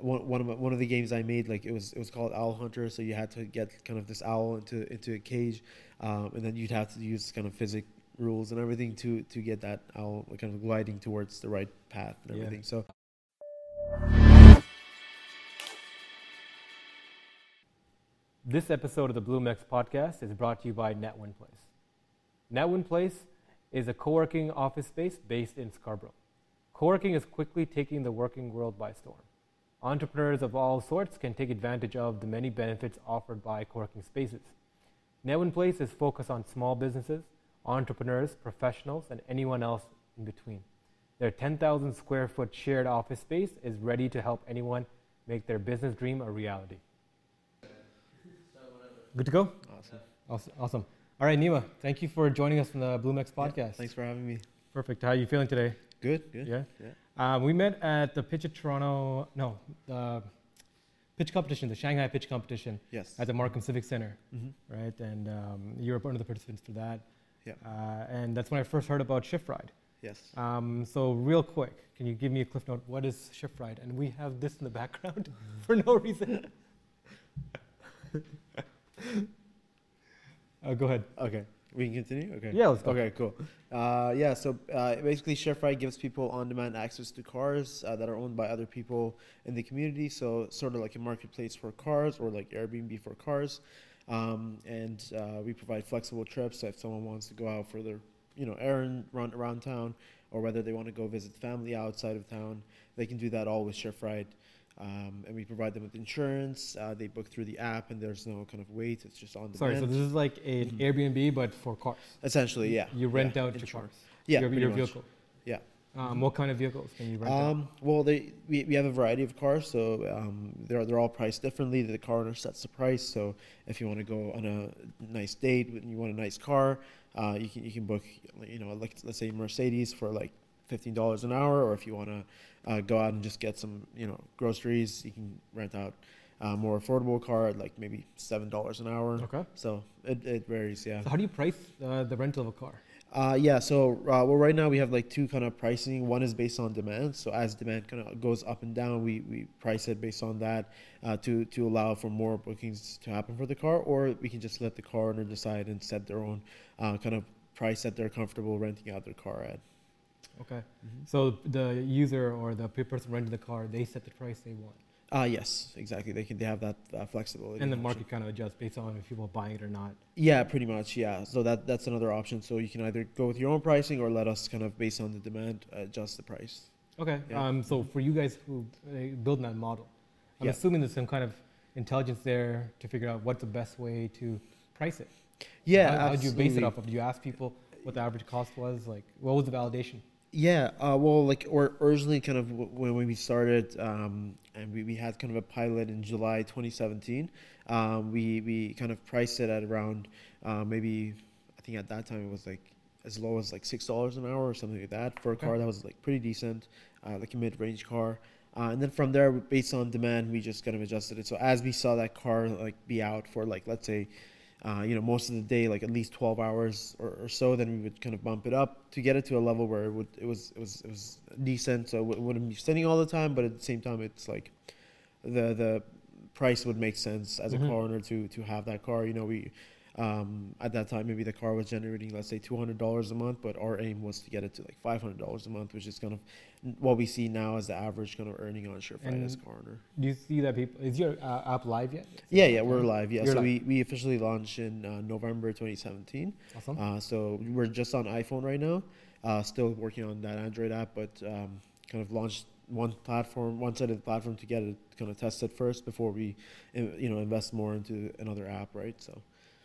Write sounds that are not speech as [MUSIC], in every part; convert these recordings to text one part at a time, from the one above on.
one one of my, one of the games I made like it was it was called Owl Hunter. So you had to get kind of this owl into into a cage, um, and then you'd have to use kind of physics rules and everything to to get that owl kind of gliding towards the right path and Yeah. everything. So This episode of the BloomX podcast is brought to you by NetWin Place. NetWin Place is a co working office space based in Scarborough. Co working is quickly taking the working world by storm. Entrepreneurs of all sorts can take advantage of the many benefits offered by co working spaces. NetWin Place is focused on small businesses, entrepreneurs, professionals, and anyone else in between. Their 10,000 square foot shared office space is ready to help anyone make their business dream a reality. Good to go? awesome. Awesome. awesome. All right, Nima, thank you for joining us from the BloomX Yeah, podcast. thanks for having me. Perfect. How are you feeling today? Good. Good. Yeah. Yeah. Um, we met at the Pitch at Toronto, no, the pitch competition, the Shanghai pitch competition Yes. at the Markham Civic Center, hmm right? And um, you were one of the participants for that. Yeah. Uh, and that's when I first heard about Shift Ride. Yes. Um, so, real quick, can you give me a cliff note? What is Shift Ride? And we have this in the background [LAUGHS] for no reason. [LAUGHS] uh, go ahead. Okay. We can continue. Okay. Yeah, let's go. Okay, cool. Uh, yeah, so uh, basically, Ride gives people on-demand access to cars uh, that are owned by other people in the community. So sort of like a marketplace for cars, or like Airbnb for cars. Um, and uh, we provide flexible trips. So if someone wants to go out for their, you know, errand run around town, or whether they want to go visit family outside of town, they can do that all with Ride. Um, and we provide them with insurance. Uh, they book through the app, and there's no kind of wait. It's just on demand. Sorry, so this is like an Mhm. Airbnb, but for cars. Essentially, yeah. You rent yeah, out your insurance. cars. Yeah, your, pretty your much. vehicle. Yeah. Um, what kind of vehicles can you rent out? Um, well, they we, we have a variety of cars, so um, they're they're all priced differently. The car owner sets the price. So if you want to go on a nice date and you want a nice car, uh, you can you can book you know like let's say Mercedes for like fifteen dollars an hour, or if you want to uh, go out and just get some you know groceries, you can rent out a more affordable car like maybe seven dollars an hour. Okay. So it, it varies, yeah. So how do you price uh, the rental of a car? Uh, yeah, so uh, well, right now we have like two kind of pricing. One is based on demand. So as demand kind of goes up and down, we, we price it based on that uh, to to allow for more bookings to happen for the car, or we can just let the car owner decide and set their own uh, kind of price that they're comfortable renting out their car at. Okay. So the user or the person renting the car, they set the price they want, Uh, yes, exactly. They can they have that uh, flexibility. and the option. market kind of adjusts based on if people are buying it or not. Yeah, pretty much. Yeah. So that that's another option. So you can either go with your own pricing or let us kind of based on the demand adjust the price. Okay. Yeah. Um, so for you guys who uh, build that model, I'm Yeah. assuming there's some kind of intelligence there to figure out what's the best way to price it. Yeah. How, how'd you base it off of? Do you ask people what the average cost was? Like, what was the validation? Yeah, uh, well, like or originally, kind of when we started, um, and we, we had kind of a pilot in July 2017. Um, we we kind of priced it at around uh, maybe I think at that time it was like as low as like six dollars an hour or something like that for a Okay. car that was like pretty decent, uh, like a mid-range car. Uh, and then from there, based on demand, we just kind of adjusted it. So as we saw that car like be out for like let's say uh, you know, most of the day, like at least 12 hours or, or so, then we would kind of bump it up to get it to a level where it would, it was, it was, it was decent. So it wouldn't be sitting all the time, but at the same time, it's like the, the price would make sense as Mhm. a car owner to, to have that car. You know, we, um, at that time, maybe the car was generating, let's say $200 a month, but our aim was to get it to like $500 a month, which is kind of what we see now as the average kind of earning on Shift Ride as a And- car owner. Do you see that people? Is your uh, app live yet? Yeah, yeah, we're live. Yeah, You're so live. we, we officially launched in uh, November 2017. Awesome. Uh, so we're just on iPhone right now. Uh, still working on that Android app, but um, kind of launched one platform, one side of the platform to get it kind of tested first before we, you know, invest more into another app, right? So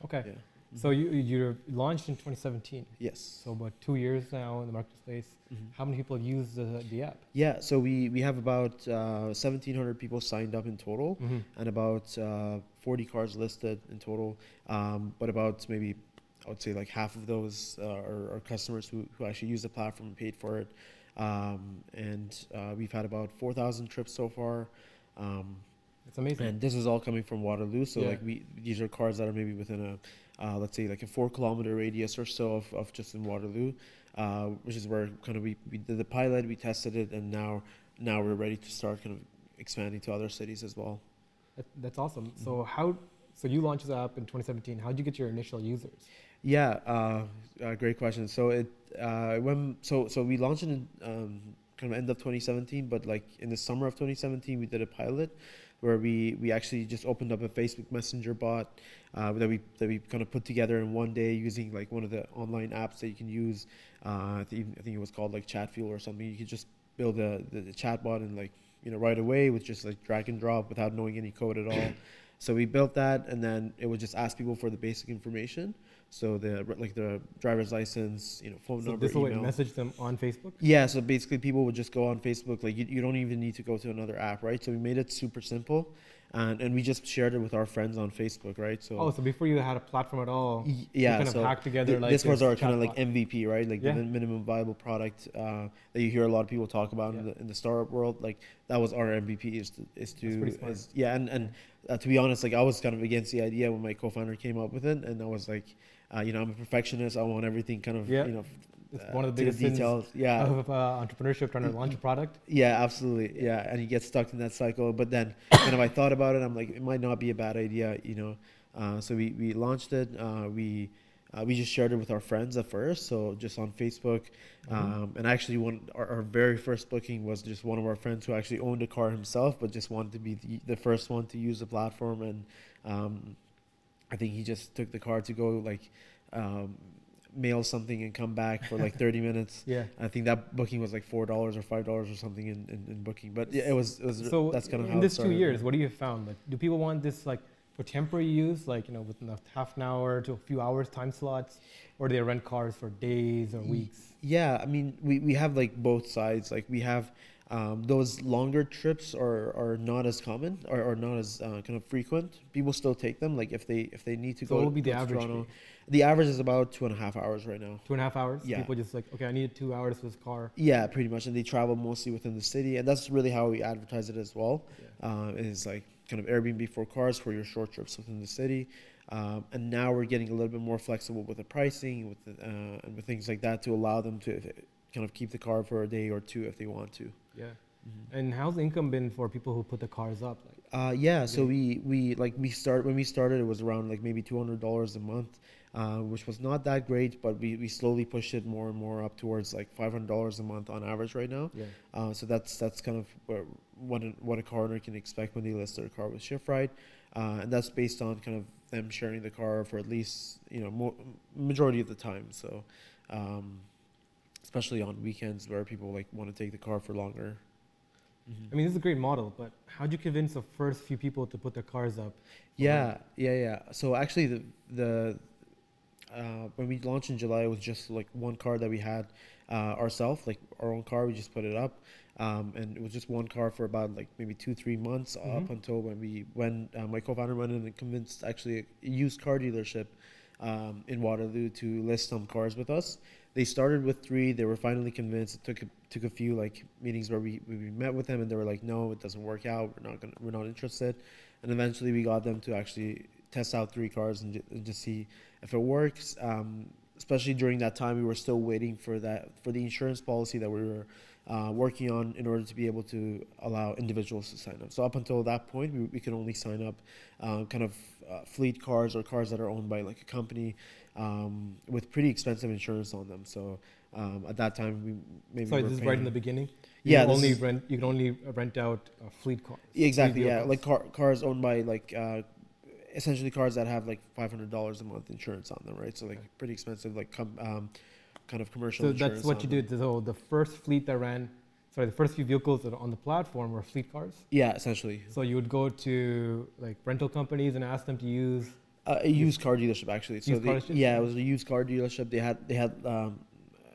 okay. yeah. So you you launched in 2017. Yes. So about two years now in the marketplace. Mhm. How many people have used the, the app? Yeah. So we we have about uh, 1,700 people signed up in total. Mm-hmm. and about uh, 40 cars listed in total. Um, but about maybe I would say like half of those uh, are, are customers who, who actually use the platform and paid for it. Um, and uh, we've had about 4,000 trips so far. Um, It's amazing. and this is all coming from Waterloo. So Yeah. like we these are cars that are maybe within a uh, let's say like a four kilometer radius or so of, of just in Waterloo, uh, which is where kind of we, we did the pilot, we tested it, and now now we're ready to start kind of expanding to other cities as well. That's awesome. So Mhm. how? So you launched the app in 2017. How did you get your initial users? Yeah, uh, uh, great question. So it uh, when so so we launched it in um, kind of end of 2017, but like in the summer of 2017, we did a pilot where we we actually just opened up a Facebook Messenger bot uh, that we that we kind of put together in one day using like one of the online apps that you can use. Uh, I think I think it was called like Chatfuel or something. You could just build a the, the chat bot and like you know right away with just like drag and drop without knowing any code at all. [CLEARS THROAT] So we built that, and then it would just ask people for the basic information. So the like the driver's license, you know, phone So number, this will message them on Facebook. Yeah, so basically people would just go on Facebook. Like you, you don't even need to go to another app, right? So we made it super simple, and and we just shared it with our friends on Facebook, right? So Oh, so before you had a platform at all, yeah, kind of so hacked together th- like this was our kind of like MVP, right? Like Yeah. the minimum viable product uh, that you hear a lot of people talk about in, the, in the startup world. Like that was our MVP is to is to is, yeah, and and uh, to be honest, like I was kind of against the idea when my co-founder came up with it, and I was like, uh, you know, I'm a perfectionist. I want everything kind of Yeah. you know. It's uh, one of the biggest sins details. Yeah, of uh, entrepreneurship trying to launch a product. yeah, absolutely. Yeah, and you get stuck in that cycle. But then, [COUGHS] kind of, I thought about it. I'm like, it might not be a bad idea, you know. Uh, so we we launched it. Uh, we uh, we just shared it with our friends at first, so just on Facebook. Mhm. Um, and actually, one our, our very first booking was just one of our friends who actually owned a car himself, but just wanted to be the, the first one to use the platform. And um, I think he just took the car to go like um, mail something and come back for like 30 [LAUGHS] minutes. Yeah. I think that booking was like four dollars or five dollars or something in, in, in booking. But yeah, it was it was So that's kind of in how it this two years, what do you found? Like, do people want this like for temporary use, like you know, within a half an hour to a few hours time slots, or do they rent cars for days or weeks? Yeah, I mean we, we have like both sides. Like we have um, those longer trips are, are not as common or, or not as uh, kind of frequent. People still take them. Like if they if they need to So go. what would be the average? Toronto. The average is about two and a half hours right now. Two and a half hours. Yeah. People just like, okay, I need two hours for this car. Yeah, pretty much, and they travel mostly within the city, and that's really how we advertise it as well. Yeah. uh, is like kind of Airbnb for cars for your short trips within the city. Um, and now we're getting a little bit more flexible with the pricing, with the, uh, and with things like that to allow them to kind of keep the car for a day or two if they want to. Yeah. And how's the income been for people who put the cars up? Like, Uh, yeah, so we, we like we start when we started it was around like maybe two hundred dollars a month, uh, which was not that great, but we, we slowly pushed it more and more up towards like five hundred dollars a month on average right now. yeah. Uh, so that's that's kind of what a, what a car owner can expect when they list their car with ShiftRide, uh, and that's based on kind of them sharing the car for at least you know mo- majority of the time. So, um, especially on weekends where people like want to take the car for longer. I mean, this is a great model, but how'd you convince the first few people to put their cars up? Yeah, yeah, yeah. So actually, the the uh, when we launched in July, it was just like one car that we had uh, ourselves, like our own car. We just put it up, um, and it was just one car for about like maybe two, three months up Mhm. until when we when uh, my co-founder went in and convinced actually a used car dealership um, in Waterloo to list some cars with us. They started with three. They were finally convinced. It took a, took a few like meetings where we, we met with them, and they were like, "No, it doesn't work out. We're not gonna. We're not interested." And eventually, we got them to actually test out three cars and, ju- and just see if it works. Um, especially during that time, we were still waiting for that for the insurance policy that we were uh, working on in order to be able to allow individuals to sign up. So up until that point, we, we could only sign up uh, kind of uh, fleet cars or cars that are owned by like a company um, with pretty expensive insurance on them. So um, at that time, we maybe Sorry, this is right in the beginning. Yeah, You this only is- rent. You can only rent out uh, fleet cars. Exactly. fleet Yeah, vehicles. like car, cars owned by like uh, essentially cars that have like five hundred dollars a month insurance on them, right? So like pretty expensive, like com- um, kind of commercial. So insurance that's what you them. did. So the first fleet that ran, sorry, the first few vehicles that are on the platform were fleet cars. Yeah, essentially. So you would go to like rental companies and ask them to use. Uh, a used car dealership actually. So Used they, car dealership? yeah, it was a used car dealership. They had they had um,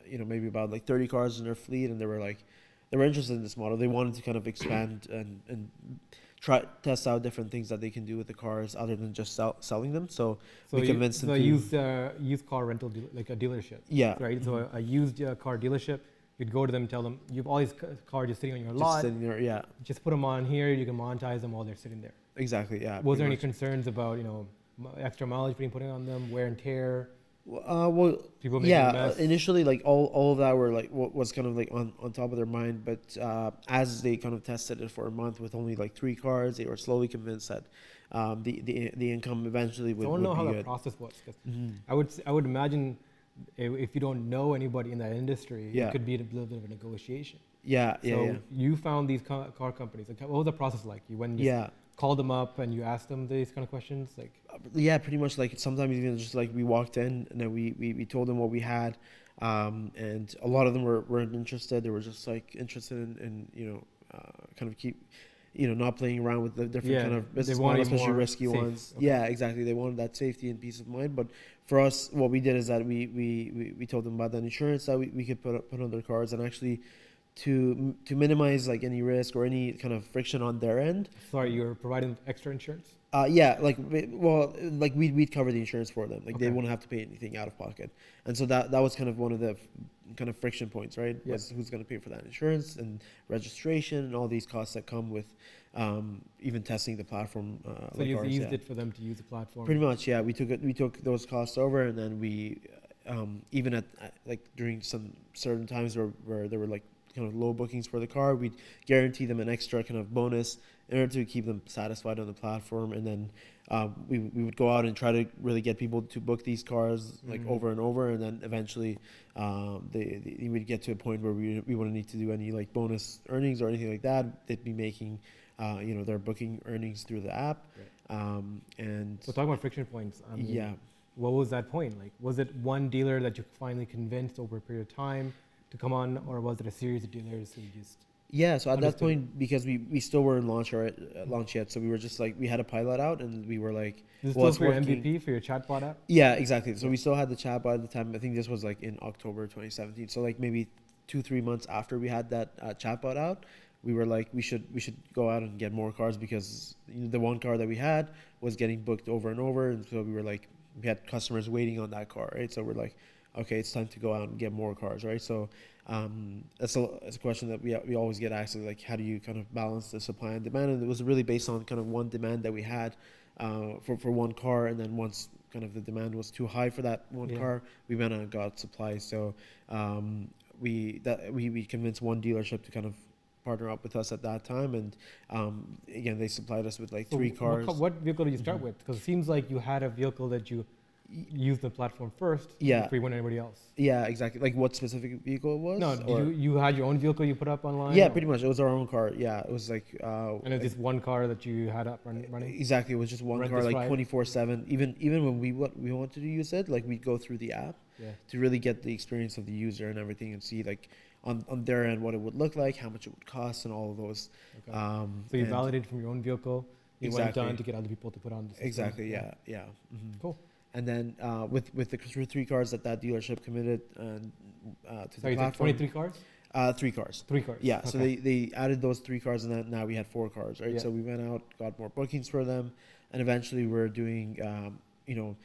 you know maybe about like thirty cars in their fleet, and they were like they were interested in this model. They wanted to kind of expand and and try test out different things that they can do with the cars other than just sell, selling them. So So We you, convinced so them to- used uh, used car rental deal, like a dealership, yeah, right? So a, a used uh, car dealership, you'd go to them, tell them you have all these ca- cars just sitting on your just lot. sitting there. Yeah, Just put them on here. You can monetize them while they're sitting there. exactly. Yeah. Was there any concerns about you know extra mileage being put on them, wear and tear? Uh, well, People yeah. mess. uh, Initially, like all, all of that were like what was kind of like on, on top of their mind. But uh, as they kind of tested it for a month with only like three cars, they were slowly convinced that um, the, the the income eventually I would, want to know how good. process was. Mhm. I would I would imagine if, you don't know anybody in that industry, Yeah. it could be a little bit of a negotiation. Yeah, yeah, so yeah. you found these car, car companies. Like, what was the process like? You went Yeah, called them up and you asked them these kind of questions. Like, yeah, pretty much. Like sometimes even just like we walked in and then we, we, we told them what we had, um, and a lot of them were weren't interested. They were just like interested in, in you know, uh, kind of keep, you know, not playing around with the different Yeah, kind of they business models, especially risky safe. ones. Okay. Yeah, exactly. They wanted that safety and peace of mind. But for us, what we did is that we we, we, we told them about that insurance that we, we could put put on their cars and actually. To, to minimize like any risk or any kind of friction on their end, sorry, you're providing extra insurance. uh, yeah, like well, like we'd we'd cover the insurance for them. Like they Okay. wouldn't have to pay anything out of pocket, and so that that was kind of one of the kind of friction points, right? Yeah. Was who's going to pay for that insurance and registration and all these costs that come with um, even testing the platform. Uh, So like you ours, used yeah. it for them to use the platform. Pretty much, yeah. We took it. We took those costs over, and then we, um, even at at- like during some certain times where where there were like kind of low bookings for the car, we'd guarantee them an extra kind of bonus in order to keep them satisfied on the platform, and then. Uh, we, we would go out and try to really get people to book these cars like Mhm. over and over, and then eventually um, they, they would get to a point where we, we wouldn't need to do any like bonus earnings or anything like that. They'd be making, uh, you know, their booking earnings through the app, um, and So talking about friction points. I mean, yeah, What was that point? Like, was it one dealer that you finally convinced over a period of time to come on, or was it a series of dealers who just? Yeah, so at that point, because we, we still weren't launch or launch yet, so we were just like we had a pilot out, and we were like, This is Well, still for your. MVP for your chatbot app. yeah, exactly. So we still had the chatbot at the time. I think this was like in October 2017. So like maybe two three months after we had that uh, chatbot out, we were like we should we should go out and get more cars because you know, the one car that we had was getting booked over and over, and so we were like we had customers waiting on that car, right? So we're like, okay, it's time to go out and get more cars, right? So um, that's a, that's a question that we, we always get asked, is like how do you kind of balance the supply and demand? And it was really based on kind of one demand that we had uh, for, for one car, and then once kind of the demand was too high for that one Yeah. car, we went out and got supply. So um, we that we, we convinced one dealership to kind of partner up with us at that time, and um, again they supplied us with like three what cars. ca- What, vehicle did you start Mhm. with? Because it seems like you had a vehicle that you used the platform first. Yeah. Before you went anybody else. Yeah, exactly. Like what specific vehicle it was? No, or- you you had your own vehicle you put up online. yeah, or- pretty much. It was our own car. Yeah, it was like. Uh, And it's just one car that you had up run, running. Exactly, it was just one Rent car, like twenty four seven. Even even when we what we wanted to use it, like we'd go through the app Yeah. to really get the experience of the user and everything, and see like on on their end what it would look like, how much it would cost, and all of those. Okay. Um, so you validated from your own vehicle. You Exactly. went on to get other people to put on the system. Exactly. Yeah. Yeah. mhm. Cool. And then uh, with with the three three cars that that dealership committed and uh, to So the platform, 23 cars? uh, three cars. Three cars. Yeah, so they, they added those three cars, and then now we had four cars, right? Yeah. So we went out, got more bookings for them, and eventually we're doing, um, you know,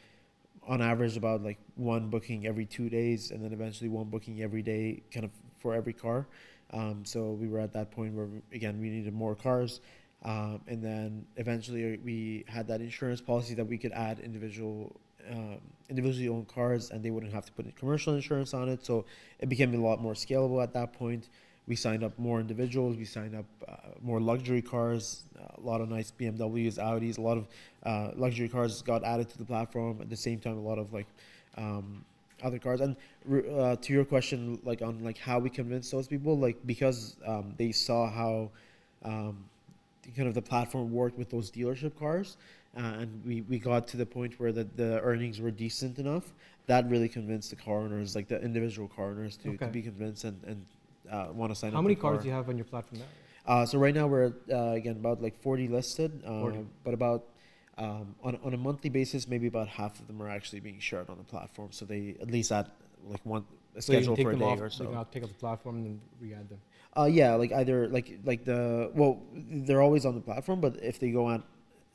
on average about like one booking every two days, and then eventually one booking every day, kind of for every car. Um, so we were at that point where again we needed more cars, um, and then eventually we had that insurance policy that we could add individual. Um, individually owned cars and they wouldn't have to put commercial insurance on it so it became a lot more scalable at that point we signed up more individuals. We signed up uh, more luxury cars. a lot of nice BMWs, Audis. A lot of uh, luxury cars got added to the platform. At the same time, a lot of like um, other cars. And uh, to your question, like on like how we convinced those people, like because um, they saw how um, kind of the platform worked with those dealership cars, uh, and we, we got to the point where the, the earnings were decent enough. That really convinced the car owners, like the individual car owners, to, Okay. to be convinced and, and uh, want to sign up. How many cars car. do you have on your platform now? Uh, so right now we're uh, again about like 40 listed, uh, 40. but about um, on on a monthly basis, maybe about half of them are actually being shared on the platform. So they at least add like one a So schedule take for a them day off, or so. can now take off the platform and re-add them. Uh, yeah, like either like like the well, they're always on the platform, but if they go out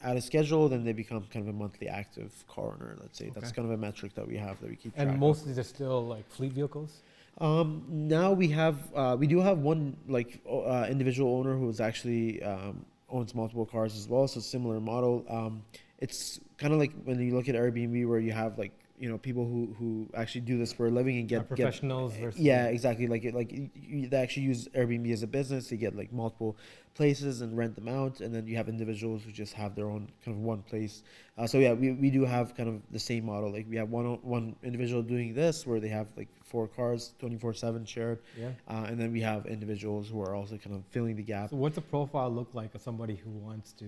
out of schedule, then they become kind of a monthly active coroner. Let's say that's kind of a metric that we have that we keep. And most of these are still like fleet vehicles. Um, now we have uh, we do have one like uh, individual owner who is actually um, owns multiple cars as well, so similar model. Um, it's kind of like when you look at Airbnb where you have like you know people who who actually do this for a living and get get professionals versus yeah, exactly. Like like you, they actually use Airbnb as a business. They get like multiple places and rent them out, and then you have individuals who just have their own kind of one place. Uh, so yeah, we, we do have kind of the same model. Like we have one one individual doing this where they have like four cars, twenty four seven shared, Yeah. uh, and then we have individuals who are also kind of filling the gap. So what's the profile look like of somebody who wants to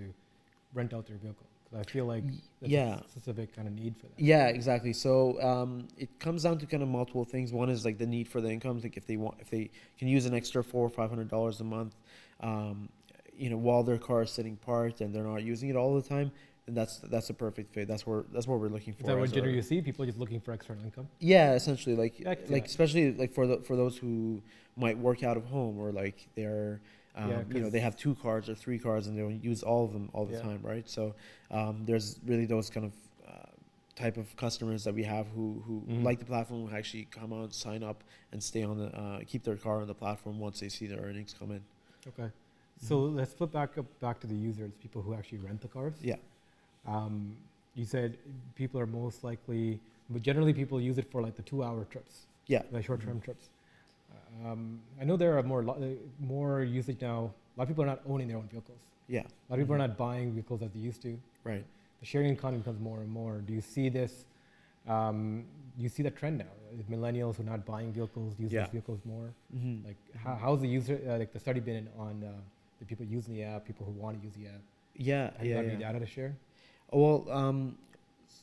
rent out their vehicle? I feel like yeah. a specific kind of need for that. Yeah, exactly. So um, it comes down to kind of multiple things. One is like the need for the income. Like if they want, if they can use an extra four or five hundred dollars a month, um, you know, while their car is sitting parked and they're not using it all the time, then that's that's a perfect fit. That's where that's what we're looking for. Is that what generally you see? People just looking for external income? yeah, essentially, like Yeah, I can see like that. especially like for the for those who might work out of home or like they're um, Yeah, you know, they have two cars or three cars and they don't use all of them all the Yeah. time, right? So um, there's really those kind of uh, type of customers that we have who who Mhm. like the platform who actually come on, sign up, and stay on the uh, keep their car on the platform once they see their earnings come in. Okay. So let's flip back up back to the users, people who actually rent the cars. Yeah. Um, you said people are most likely, but generally people use it for like the two-hour trips, Yeah. the short-term trips. Um, I know there are more uh, more usage now. A lot of people are not owning their own vehicles. Yeah. A lot of people are not buying vehicles as they used to. Right. The sharing economy becomes more and more. Do you see this? Um, do you see the trend now? Millennials who are not buying vehicles use Yeah. vehicles more? Mm-hmm. Like, how, how's the user, uh, like the study been on uh, the people using the app, people who want to use the app? yeah. Have you got yeah. any data to share? Well, um,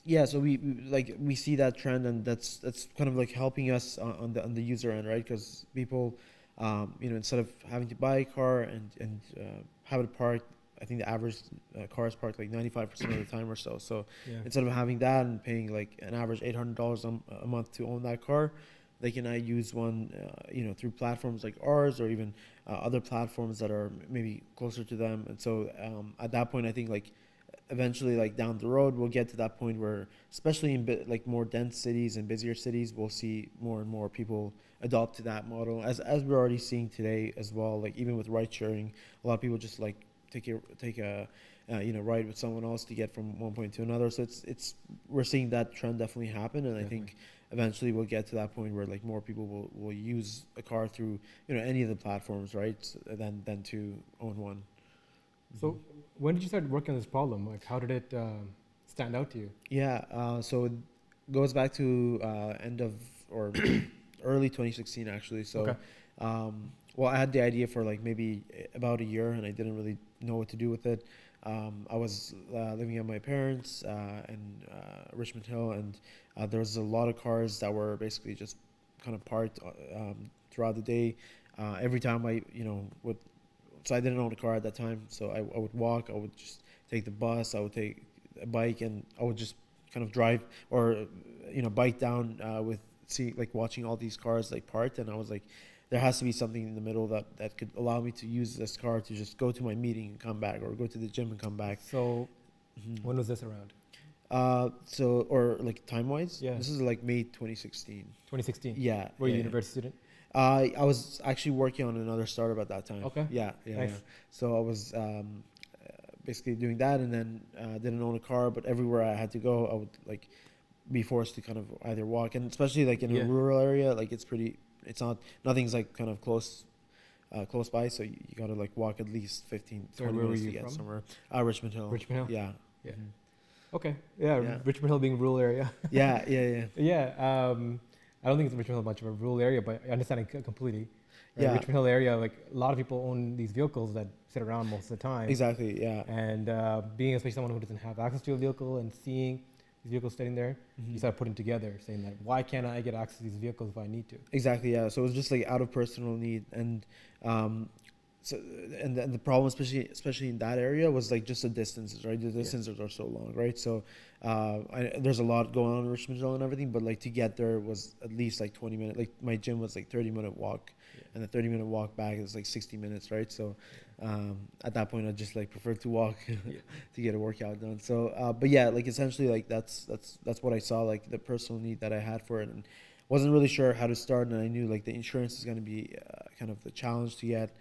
yeah. So we, we like we see that trend, and that's that's kind of like helping us on, on the on the user end, right? Because people, um, you know, instead of having to buy a car and and uh, have it parked, I think the average uh, car is parked like ninety five percent of the time or so. So Yeah. instead of having that and paying like an average eight hundred dollars a month to own that car, they can now use one, uh, you know, through platforms like ours or even uh, other platforms that are maybe closer to them. And so um, at that point, I think like eventually, like down the road, we'll get to that point where, especially in like more dense cities and busier cities, we'll see more and more people adopt to that model. As as we're already seeing today as well. Like even with ride sharing, a lot of people just like take a take a uh, you know ride with someone else to get from one point to another. So it's it's we're seeing that trend definitely happen, and I think eventually we'll get to that point where like more people will, will use a car through you know any of the platforms, right? s- Than than to own one. So when did you start working on this problem? Like, how did it um stand out to you? Yeah, uh, so it goes back to uh, end of or [CLEARS THROAT] early 2016 actually. So, Okay. um, well, I had the idea for like maybe about a year, and I didn't really know what to do with it. Um, I was uh, living at my parents uh, in uh, Richmond Hill, and uh, there was a lot of cars that were basically just kind of parked uh, um, throughout the day. Uh, every time I, you know, would so I didn't own a car at that time, so I, I would walk. I would just take the bus. I would take a bike, and I would just kind of drive or you know bike down uh, with see like watching all these cars like parked, and I was like, there has to be something in the middle that that could allow me to use this car to just go to my meeting and come back, or go to the gym and come back. So Mhm. when was this around? Uh, so or like time wise, Yeah. this is like May 2016. 2016. Yeah, Were you yeah, a university student? Uh, I was actually working on another startup at that time. Okay. Yeah, yeah. Nice. yeah. So I was um, basically doing that, and then uh, didn't own a car, but everywhere I had to go, I would like be forced to kind of either walk, and especially like in Yeah. a rural area, like it's pretty. It's not nothing's like kind of close. Uh, close by, so you, you gotta like walk at least 15, Sorry, 20 where were minutes to get from? somewhere. Uh, Richmond Hill. Richmond Hill? Yeah. Yeah. Mhm. Okay. Yeah, Yeah. Richmond Hill being rural area. yeah, [LAUGHS] yeah, yeah. yeah. Um, I don't think it's Richmond Hill much of a rural area, but I understand it completely. Right? Yeah. Richmond Hill area, like a lot of people own these vehicles that sit around most of the time. Exactly. Yeah. And uh, being especially someone who doesn't have access to a vehicle and seeing these vehicles sitting there, Mhm. you start putting together, saying that why can't I get access to these vehicles if I need to? Exactly. Yeah. So it was just like out of personal need, and um, so and the, the problem, especially especially in that area, was like just the distances, right? The distances are so long, right? So uh, I, there's a lot going on in Richmond Hill and everything, but like to get there was at least like 20 minutes. Like my gym was like 30 minute walk, Yeah. and the 30 minute walk back is like 60 minutes, right? So um, at that point, I just like preferred to walk [LAUGHS] to get a workout done. So, uh, but yeah, like essentially, like that's that's that's what I saw, like the personal need that I had for it, and wasn't really sure how to start. And I knew like the insurance is going to be uh, kind of the challenge to get,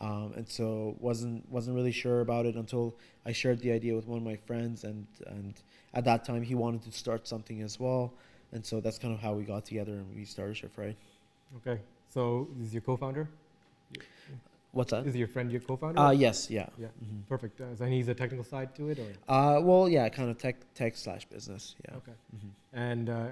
um, and so wasn't wasn't really sure about it until I shared the idea with one of my friends, and and at that time he wanted to start something as well. and so that's kind of how we got together and we started Shift Ride. Okay. So is your co-founder? What's that? Is your friend your co-founder? Uh, yes, yeah. Yeah. Mhm. Perfect. Uh, so he's a technical side to it, or Uh, well, yeah, kind of tech, tech slash business. Yeah. okay. Mhm. And uh,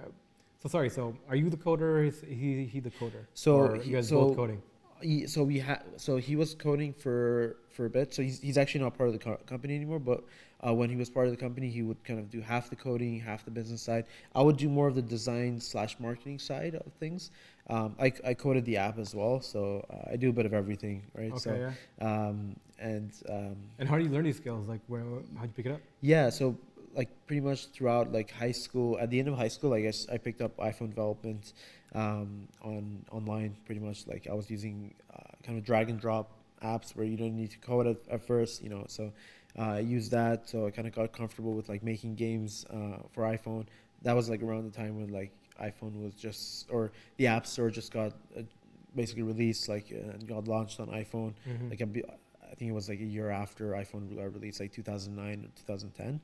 so sorry. So are you the coder? Or is he he the coder? So you guys so both coding? He, so we had so he was coding for for a bit. So he's he's actually not part of the co- company anymore. But uh, when he was part of the company, he would kind of do half the coding, half the business side. I would do more of the design slash marketing side of things. Um, I I coded the app as well, so uh, I do a bit of everything, right? Okay. so yeah. um, and um, And how do you learn these skills? Like where how'd you pick it up? yeah, so like pretty much throughout like high school, at the end of high school, I guess I picked up iPhone development um, on online. Pretty much like I was using uh, kind of drag and drop apps where you don't need to code at, at first, you know. So uh, I used that, so I kind of got comfortable with like making games uh, for iPhone. That was like around the time when like iPhone was just or the App Store just got uh, basically released, like and got launched on iPhone Mhm. like I think it was like a year after iPhone got released, like 2009 or 2010.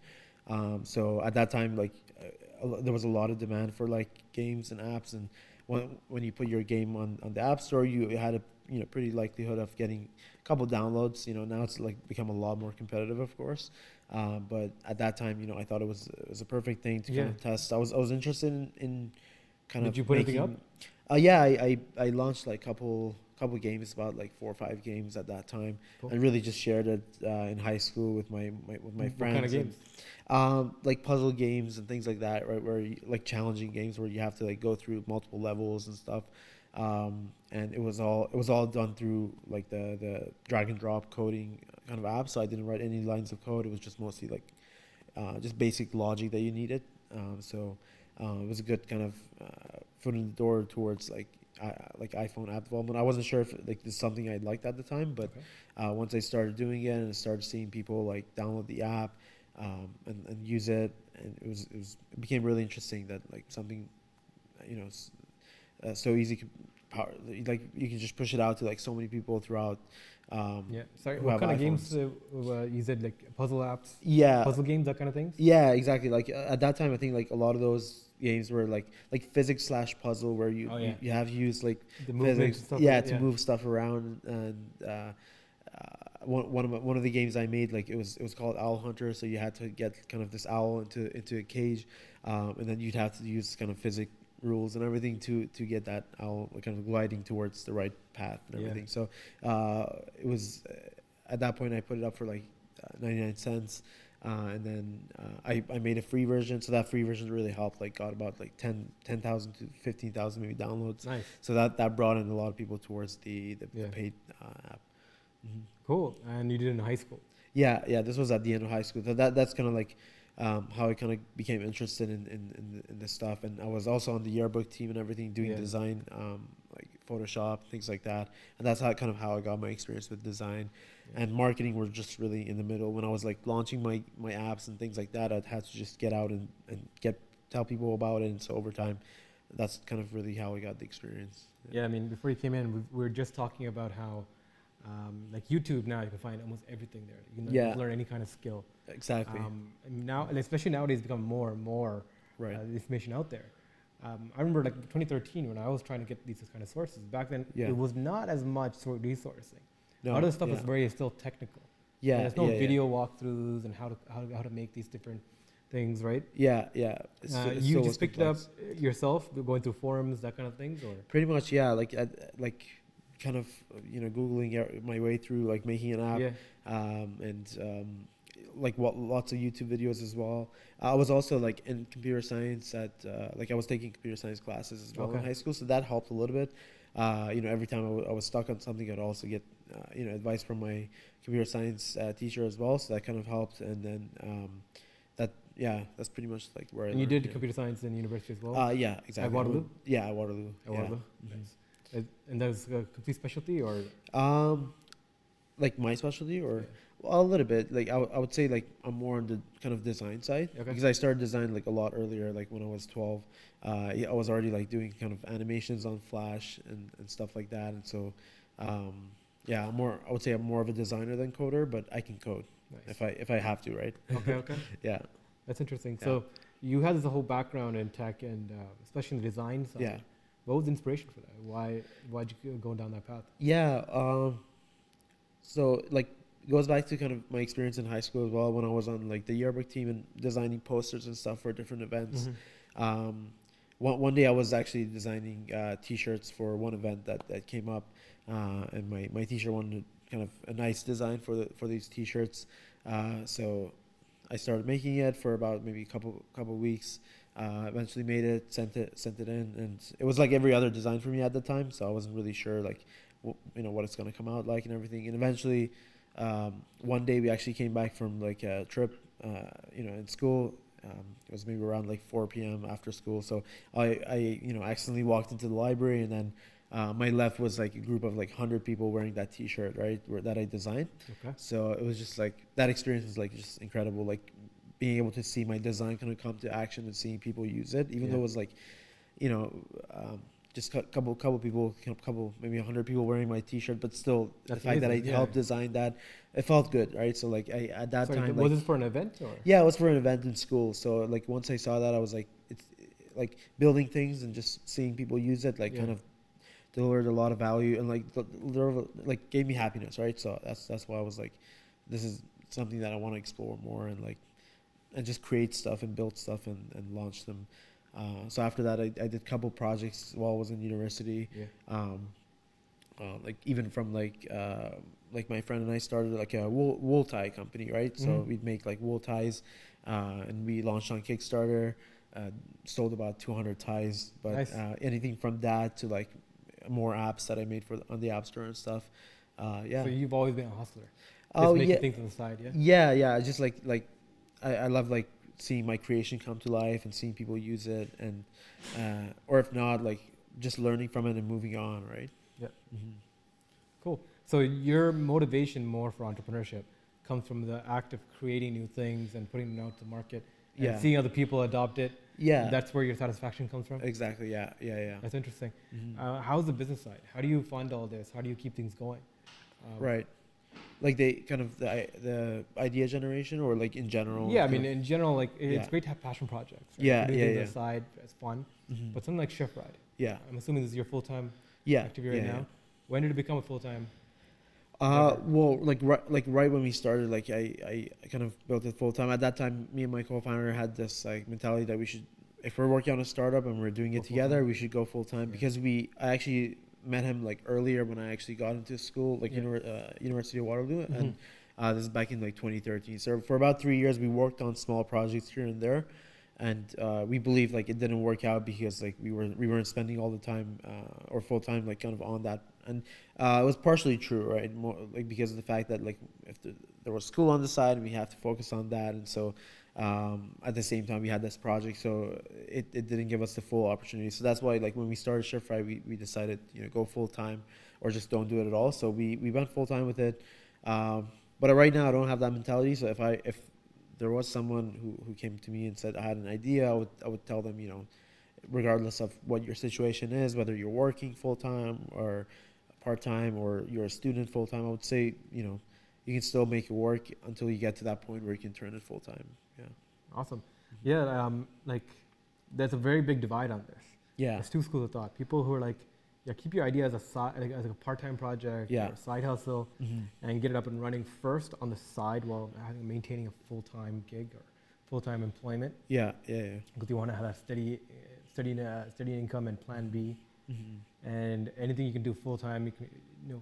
Um, so at that time, like uh, there was a lot of demand for like games and apps, and when when you put your game on, on the App Store, you had a you know pretty likelihood of getting a couple downloads. You know now it's like become a lot more competitive, of course. Um, but at that time, you know, I thought it was it was a perfect thing to kind of test. I was I was interested in, in kind Did of Did you put anything up? making- uh, yeah, I, I, I launched like a couple couple games, about like four or five games at that time, Cool. and really just shared it uh, in high school with my, my with my What friends. kind of and, games? um, like puzzle games and things like that, right? Where you, like challenging games where you have to like go through multiple levels and stuff. Um, and it was all it was all done through like the the drag and drop coding kind of app. So I didn't write any lines of code. It was just mostly like uh, just basic logic that you needed. Um, so uh, it was a good kind of uh, foot in the door towards like uh, like iPhone app development. I wasn't sure if like this is something I liked at the time, but Okay. uh, once I started doing it and started seeing people like download the app um, and, and use it, and it was it was it became really interesting that like something, you know, uh, so easy, could power, like you can just push it out to like so many people throughout. Um, Yeah. Sorry. What kind of games uh, uh, you said like puzzle apps, Yeah, puzzle games, that kind of things? Yeah, exactly. Like uh, at that time, I think like a lot of those games where like like physics slash puzzle, where you Oh, you, yeah. you have used like The physics, stuff. yeah, like- to move stuff around. And uh, uh, one one of my, one of the games I made, like it was it was called Owl Hunter. So you had to get kind of this owl into into a cage, um, and then you'd have to use kind of physics rules and everything to to get that owl kind of gliding towards the right path and Yeah. everything. So uh, it was uh, at that point I put it up for like uh, 99 cents. Uh, and then uh, I, I made a free version, so that free version really helped. Like got about like 10 10,000 to fifteen thousand maybe downloads. Nice. So that that brought in a lot of people towards the the, Yeah. the paid uh, app. Mhm. Cool. And you did it in high school. Yeah, yeah. This was at the end of high school. So that that's kind of like um, how I kind of became interested in in, in, in this stuff. And I was also on the yearbook team and everything, doing Yeah. design, um, Photoshop, things like that. And that's how kind of how I got my experience with design and marketing. Were just really in the middle when I was like launching my my apps and things like that. I had to just get out and and get tell people about it. And so over time, that's kind of really how I got the experience. Yeah, I mean, before you came in, we, we were just talking about how, um, like YouTube now, you can find almost everything there. You can Yeah. learn any kind of skill. Exactly. Um, now, and especially nowadays, become more and more right. uh, information out there. Um, I remember like 2013 when I was trying to get these kind of sources. Back then, Yeah. it was not as much sort resourcing. no, a lot of the stuff yeah. is very still technical. yeah. There's no yeah, video walkthroughs and how to, how to how to make these different things, right? Yeah, yeah. Uh, you still just picked complex. it up yourself, going through forums, that kind of things, or Pretty much, yeah. Like, I, like, kind of, you know, googling my way through like making an app, yeah, um, and um, like what, lots of YouTube videos as well. I was also like in computer science at uh, like I was taking computer science classes as well in high school, so that helped a little bit. Uh, you know, every time I, w- I was stuck on something, I'd also get uh, you know advice from my computer science uh, teacher as well, so that kind of helped. And then um, that yeah, that's pretty much like where I and you learned, did yeah. computer science in university as well. Uh, yeah, exactly. At Waterloo? Yeah, at Waterloo. at yeah. Waterloo? Nice. Uh, and that was a complete specialty, or Um, like my specialty, or well, a little bit. Like I, w- I would say, like I'm more on the kind of design side Okay. because I started design like a lot earlier. Like when I was 12, uh, yeah, I was already like doing kind of animations on Flash and, and stuff like that. And so, um, yeah, I'm more. I would say I'm more of a designer than coder, but I can code nice. if I if I have to, right? okay, okay. [LAUGHS] Yeah. That's interesting. Yeah. So you had this whole background in tech and uh, especially in the design side. Yeah. What was the inspiration for that? Why why'd you go down that path? Yeah. Um, so like goes back to kind of my experience in high school as well when I was on like the yearbook team and designing posters and stuff for different events. Um, one, one day I was actually designing uh, t-shirts for one event that, that came up, uh, and my, my teacher wanted kind of a nice design for the for these t-shirts. Uh, so I started making it for about maybe a couple couple weeks. Uh, eventually made it, sent it sent it in, and it was like every other design for me at the time. So I wasn't really sure like you know what it's gonna come out like and everything. And eventually, um, one day we actually came back from like a trip, uh, you know, in school. Um, it was maybe around like 4 p.m. after school. So I, I, you know, accidentally walked into the library, and then uh, my left was like a group of like 100 people wearing that T-shirt, right, where, that I designed. Okay. So it was just like that experience was like just incredible. Like being able to see my design kind of come to action and seeing people use it, even Yeah. though it was like, you know, um, just a couple couple people, couple maybe hundred people wearing my T-shirt, but still That's the fact that I yeah. helped design that, it felt good, right? So like I at that Sorry, time, was like, this for an event or? yeah, it was for an event in school. So like once I saw that, I was like, it's like building things and just seeing people use it, like Yeah. kind of delivered a lot of value and like like gave me happiness, right? So that's that's why I was like, this is something that I want to explore more and like and just create stuff and build stuff and, and launch them. Uh, so after that, I, I did a couple projects while I was in university. Yeah. Um, uh, like even from like uh, like my friend and I started like a wool, wool tie company, right? So Mhm. we'd make like wool ties, uh, and we launched on Kickstarter. Uh, sold about 200 ties, but Nice. uh, anything from that to like more apps that I made for the, on the App Store and stuff. Uh, yeah. So you've always been a hustler. Just oh making yeah. things on the side, yeah. Yeah, yeah. I just like like I, I love like seeing my creation come to life and seeing people use it and uh, or if not like just learning from it and moving on, right? Yeah. hmm Cool. So your motivation more for entrepreneurship comes from the act of creating new things and putting them out to market and Yeah. seeing other people adopt it. Yeah. That's where your satisfaction comes from. exactly. Yeah. Yeah. Yeah. That's interesting. Mhm. Uh, how's the business side? How do you fund all this? How do you keep things going? Um, right. Like they kind of the the idea generation or like in general. Yeah, I mean, in general, like it- it's Yeah. great to have passion projects. Right? Yeah, yeah, yeah. on the side as fun, Mhm. but something like Shift Ride. yeah. I'm assuming this is your full time Yeah. activity right yeah, now. yeah. When did it become a full time? Uh, well, like right, like right when we started, like I, I, kind of built it full time. At that time, me and my co-founder had this like mentality that we should, if we're working on a startup and we're doing it together, full-time. we should go full time because we. I actually met him like earlier when I actually got into school, like Yeah. univer- uh, University of Waterloo, Mhm. and uh, this is back in like 2013. So for about three years, we worked on small projects here and there, and uh, we believed like it didn't work out because like we were we weren't spending all the time uh, or full time like kind of on that and uh, it was partially true right More, like because of the fact that like if the, there was school on the side and we have to focus on that and so um, at the same time we had this project so it, it didn't give us the full opportunity. So that's why like when we started Shift Ride we, we decided you know go full time or just don't do it at all. So we, we went full time with it. Um, but right now i don't have that mentality. So if i if there was someone who, who came to me and said I had an idea, I would I would tell them, you know, regardless of what your situation is, whether you're working full time or part time or you're a student full time, I would say, you know, you can still make it work until you get to that point where you can turn it full time. Yeah. Awesome. Yeah, um, like there's a very big divide on this. Yeah. There's two schools of thought. People who are like, yeah, keep your idea as a side, like, as a part-time project Yeah. or side hustle, and get it up and running first on the side while having, maintaining a full-time gig or full-time employment Yeah. Yeah. Yeah. because you want to have a steady, steady, uh, steady income and plan B. Mm-hmm. And anything you can do full-time, you can, you know,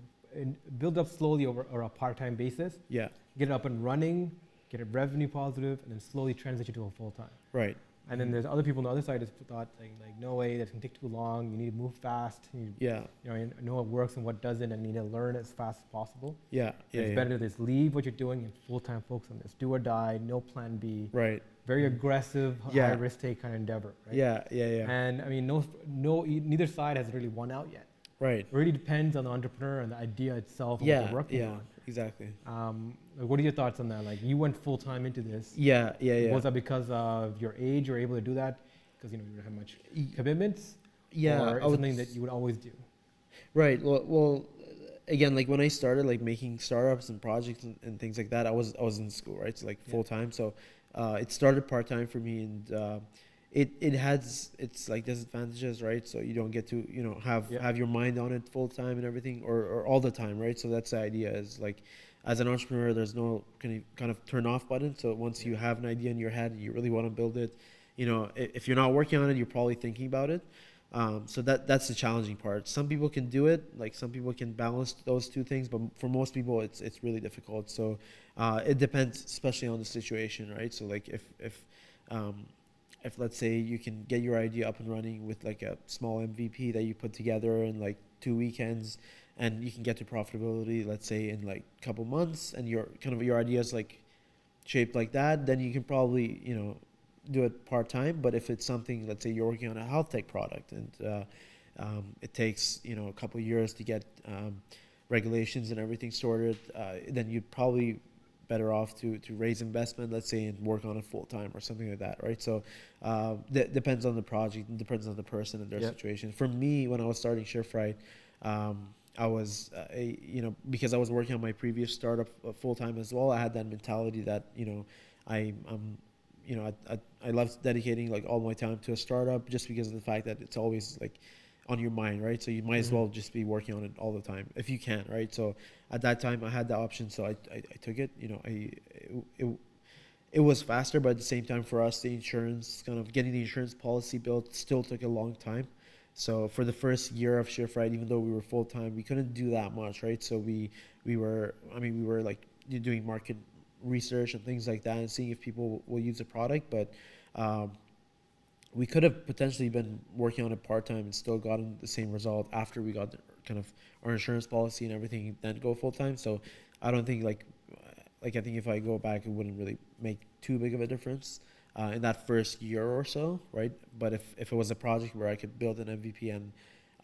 build up slowly over or a part-time basis. Yeah. Get it up and running, get it revenue positive, and then slowly transition to a full-time. Right. And then there's other people on the other side who thought like, like no way that's gonna take too long. You need to move fast. You, Yeah. you know, you know what works and what doesn't, and you need to learn as fast as possible. Yeah. Yeah. it's yeah. better to just leave what you're doing and full time focus on this. Do or die, no plan B. Right. Very aggressive, Yeah. high risk take kind of endeavor. Right? Yeah. Yeah. Yeah. And I mean, no, no, neither side has really won out yet. Right. It really depends on the entrepreneur and the idea itself and what Yeah. they're working Yeah. Exactly. Um, what are your thoughts on that? Like, you went full time into this. Yeah. Yeah. Yeah. Was that because of your age? You're able to do that because you know you don't have much commitments. yeah. or something that you would always do. Right. Well, well, again, like when I started like making startups and projects and, and things like that, I was I was in school, right? So like Yeah. full time. So uh, it started part time for me, and uh, it it has its like disadvantages, right? So you don't get to you know have Yeah. have your mind on it full time and everything, or or all the time, right? So that's the idea is like. As an entrepreneur, there's no kind of, kind of turn off button. So once you have an idea in your head, and you really want to build it. You know, if you're not working on it, you're probably thinking about it. Um, so that that's the challenging part. Some people can do it, like some people can balance those two things, but for most people, it's it's really difficult. So uh, it depends, especially on the situation, right? So like if if um, if let's say you can get your idea up and running with like a small MVP that you put together in like two weekends, and you can get to profitability, let's say in like a couple months, and your kind of your idea is like shaped like that, then you can probably you know do it part time. But if it's something, let's say you're working on a health tech product and uh, um, it takes you know a couple years to get um, regulations and everything sorted, uh, then you'd probably better off to to raise investment, let's say, and work on it full time or something like that, right? So uh, that depends on the project and depends on the person and their Yeah. situation. For me, when I was starting Shift Ride, um, I was, uh, a, you know, because I was working on my previous startup uh, full time as well. I had that mentality that you know, I, I'm, you know, I, I, I love dedicating like all my time to a startup just because of the fact that it's always like on your mind, right? So you might as Mhm. well just be working on it all the time if you can, right? So at that time I had the option, so I, I, I took it. You know, I it, it, it was faster, but at the same time for us, the insurance kind of getting the insurance policy built still took a long time. So for the first year of Shift Ride, even though we were full time, we couldn't do that much, right? So we we were, I mean, we were like doing market research and things like that, and seeing if people will use the product, but. Um, we could have potentially been working on it part time and still gotten the same result after we got the, kind of our insurance policy and everything, then go full time. So I don't think like like I think if I go back, it wouldn't really make too big of a difference uh, in that first year or so, right? But if if it was a project where I could build an MVP and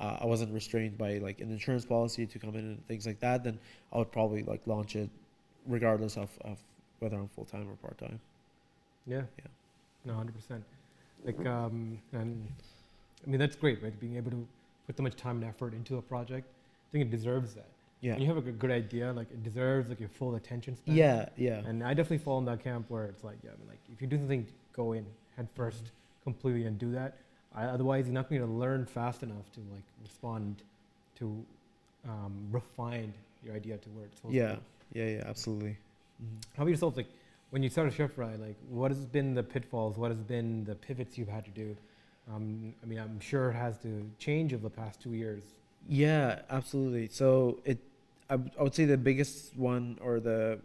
uh, I wasn't restrained by like an insurance policy to come in and things like that, then I would probably like launch it regardless of, of whether I'm full time or part time. Yeah. Yeah. No, hundred percent. Like, um, and I mean that's great, right? Being able to put so much time and effort into a project, I think it deserves that. Yeah. And you have a good, idea, like it deserves like your full attention span. Yeah, yeah. And I definitely fall in that camp where it's like, yeah, I mean, like if you do something, go in head 1st Mm-hmm. completely and do that. I, otherwise, you're not going to learn fast enough to like respond to um, refine your idea to where it's supposed Yeah, to be. yeah, yeah, absolutely. Mhm. How about yourself? Like when you started Shift Ride, like what has been the pitfalls? What has been the pivots you've had to do? Um, I mean, I'm sure it has to change over the past two years. Yeah, absolutely. So it, I, would say the biggest one or the,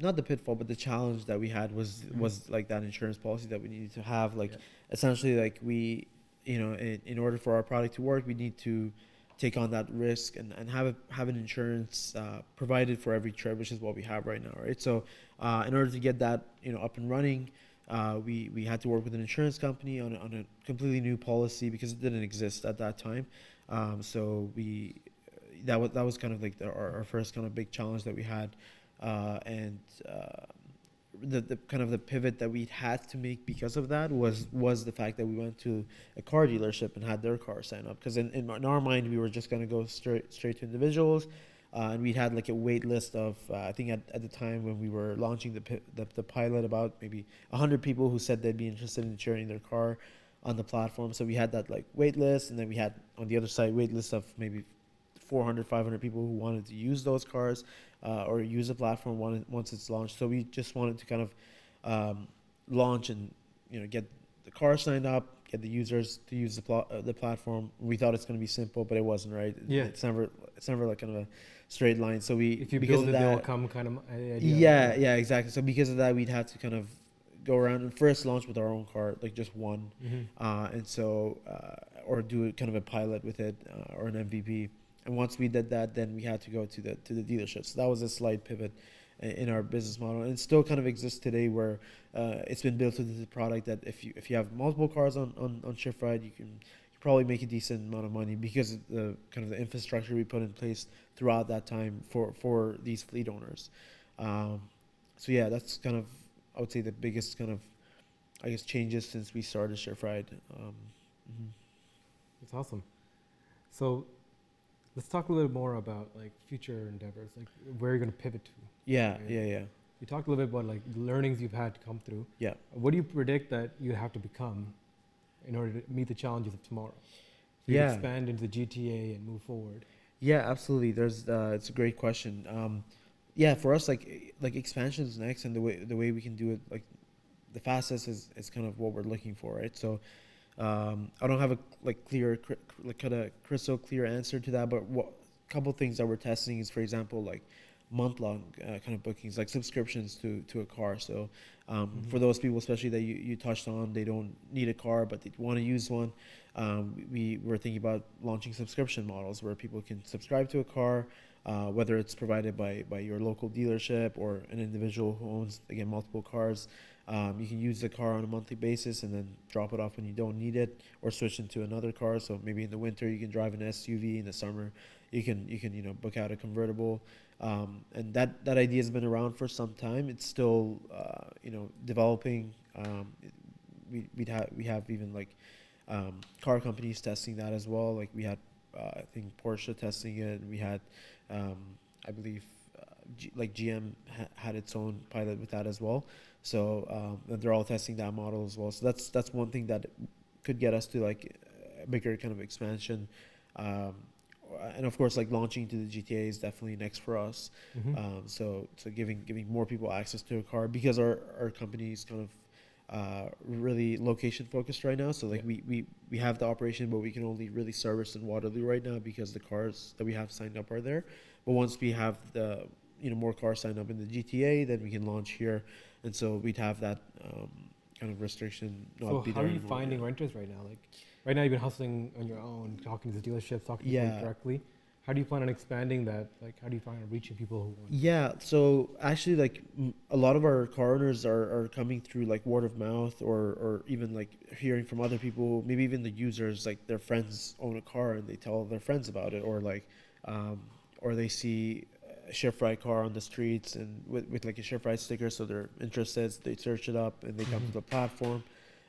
not the pitfall, but the challenge that we had was Mhm. was like that insurance policy that we needed to have. Like Yeah. essentially, like we, you know, in, in order for our product to work, we need to take on that risk and, and have a, have an insurance uh, provided for every trip, which is what we have right now, right? So uh, in order to get that, you know, up and running, uh, we we had to work with an insurance company on a, on a completely new policy because it didn't exist at that time. Um, so we that was that was kind of like the, our, our first kind of big challenge that we had, uh, and uh, the, the kind of the pivot that we had to make because of that was was the fact that we went to a car dealership and had their car sign up because in, in, in our mind we were just going to go straight straight to individuals. Uh, and we had like a wait list of uh, I think at, at the time when we were launching the, the the pilot about maybe hundred people who said they'd be interested in sharing their car on the platform. So we had that like wait list, and then we had on the other side wait list of maybe 400, 500 people who wanted to use those cars uh, or use the platform once it's launched. So we just wanted to kind of um, launch and you know get the car signed up, get the users to use the pl- uh, the platform. We thought it's going to be simple, but it wasn't. Right? Yeah. It's never it's never like kind of a straight line. So we If you because build of it, they'll that, come kind of idea. yeah, yeah, exactly. So because of that, we'd have to kind of go around and first launch with our own car, like just one, hmm uh, and so uh, or do kind of a pilot with it uh, or an MVP. And once we did that, then we had to go to the to the dealership. So that was a slight pivot in our business model, and it still kind of exists today, where uh, it's been built into the product that if you if you have multiple cars on on, on Shift Ride, you can you probably make a decent amount of money because of the kind of the infrastructure we put in place throughout that time for for these fleet owners. Um, so yeah, that's kind of I would say the biggest kind of I guess changes since we started Shift Ride. Um, mhm. That's awesome. So, Let's talk a little bit more about like future endeavors, like where you're going to pivot to. Yeah, Right. yeah, yeah. You talked a little bit about like the learnings you've had to come through. Yeah. What do you predict that you have to become in order to meet the challenges of tomorrow? So you Yeah. expand into the GTA and move forward. Yeah, absolutely. There's uh, it's a great question. Um, yeah, for us, like like expansion is next, and the way the way we can do it, like the fastest is, is kind of what we're looking for, right? So um, I don't have a like clear, like kind of crystal clear answer to that, but what couple things that we're testing is, for example, like month long uh, kind of bookings, like subscriptions to to a car. So um, Mhm. for those people, especially that you, you touched on, they don't need a car but they want to use one. Um, we were thinking about launching subscription models where people can subscribe to a car, uh, whether it's provided by, by your local dealership or an individual who owns again multiple cars. Um, you can use the car on a monthly basis and then drop it off when you don't need it, or switch into another car. So maybe in the winter you can drive an SUV. In the summer, you can you can you know book out a convertible. Um, and that that idea has been around for some time. It's still uh, you know developing. Um, we we have we have even like um, car companies testing that as well. Like we had uh, I think Porsche testing it. We had um, I believe uh, G- like GM ha- had its own pilot with that as well. So um, and they're all testing that model as well. So that's that's one thing that could get us to like a bigger kind of expansion. Um, and of course, like launching to the GTA is definitely next for us. Mhm. Um, so so giving giving more people access to a car because our our company is kind of uh, really location focused right now. So like Yeah. we, we we have the operation, but we can only really service in Waterloo right now because the cars that we have signed up are there. But once we have the you know more cars signed up in the GTA, then we can launch here, and so we'd have that um, kind of restriction so be how there are you anymore, finding renters right now? Like right now you've been hustling on your own, talking to the dealerships, talking to Yeah. people directly. How do you plan on expanding that? Like how do you plan on reaching people who want Yeah, so actually, like m- a lot of our car owners are, are coming through like word of mouth or, or even like hearing from other people, maybe even the users, like their friends own a car and they tell their friends about it, or like, um, or they see a Shift Ride car on the streets and with, with like a Shift Ride sticker, so they're interested, they search it up and they come Mhm. to the platform.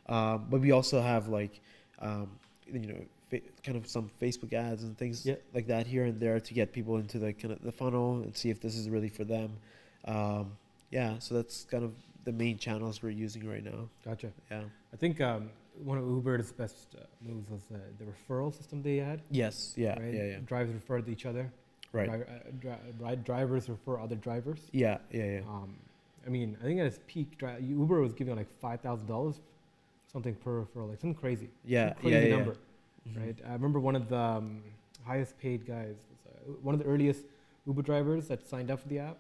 Um, but we also have like, um, you know, fa- kind of some Facebook ads and things Yeah. like that here and there to get people into the kind of the funnel and see if this is really for them. Um, yeah, so that's kind of the main channels we're using right now. Gotcha. Yeah. I think um, one of Uber's best uh, moves was uh, the referral system they had. Yes. Yeah. right? Yeah. Yeah. Drivers refer to each other. Right. Dri- uh, dri- ride drivers refer other drivers. Yeah. Yeah. Yeah. Um, I mean, I think at its peak, dri- Uber was giving like five thousand dollars, something per referral, like something crazy, Yeah. some crazy yeah, yeah. number, Mhm. right? I remember one of the um, highest paid guys, one of the earliest Uber drivers that signed up for the app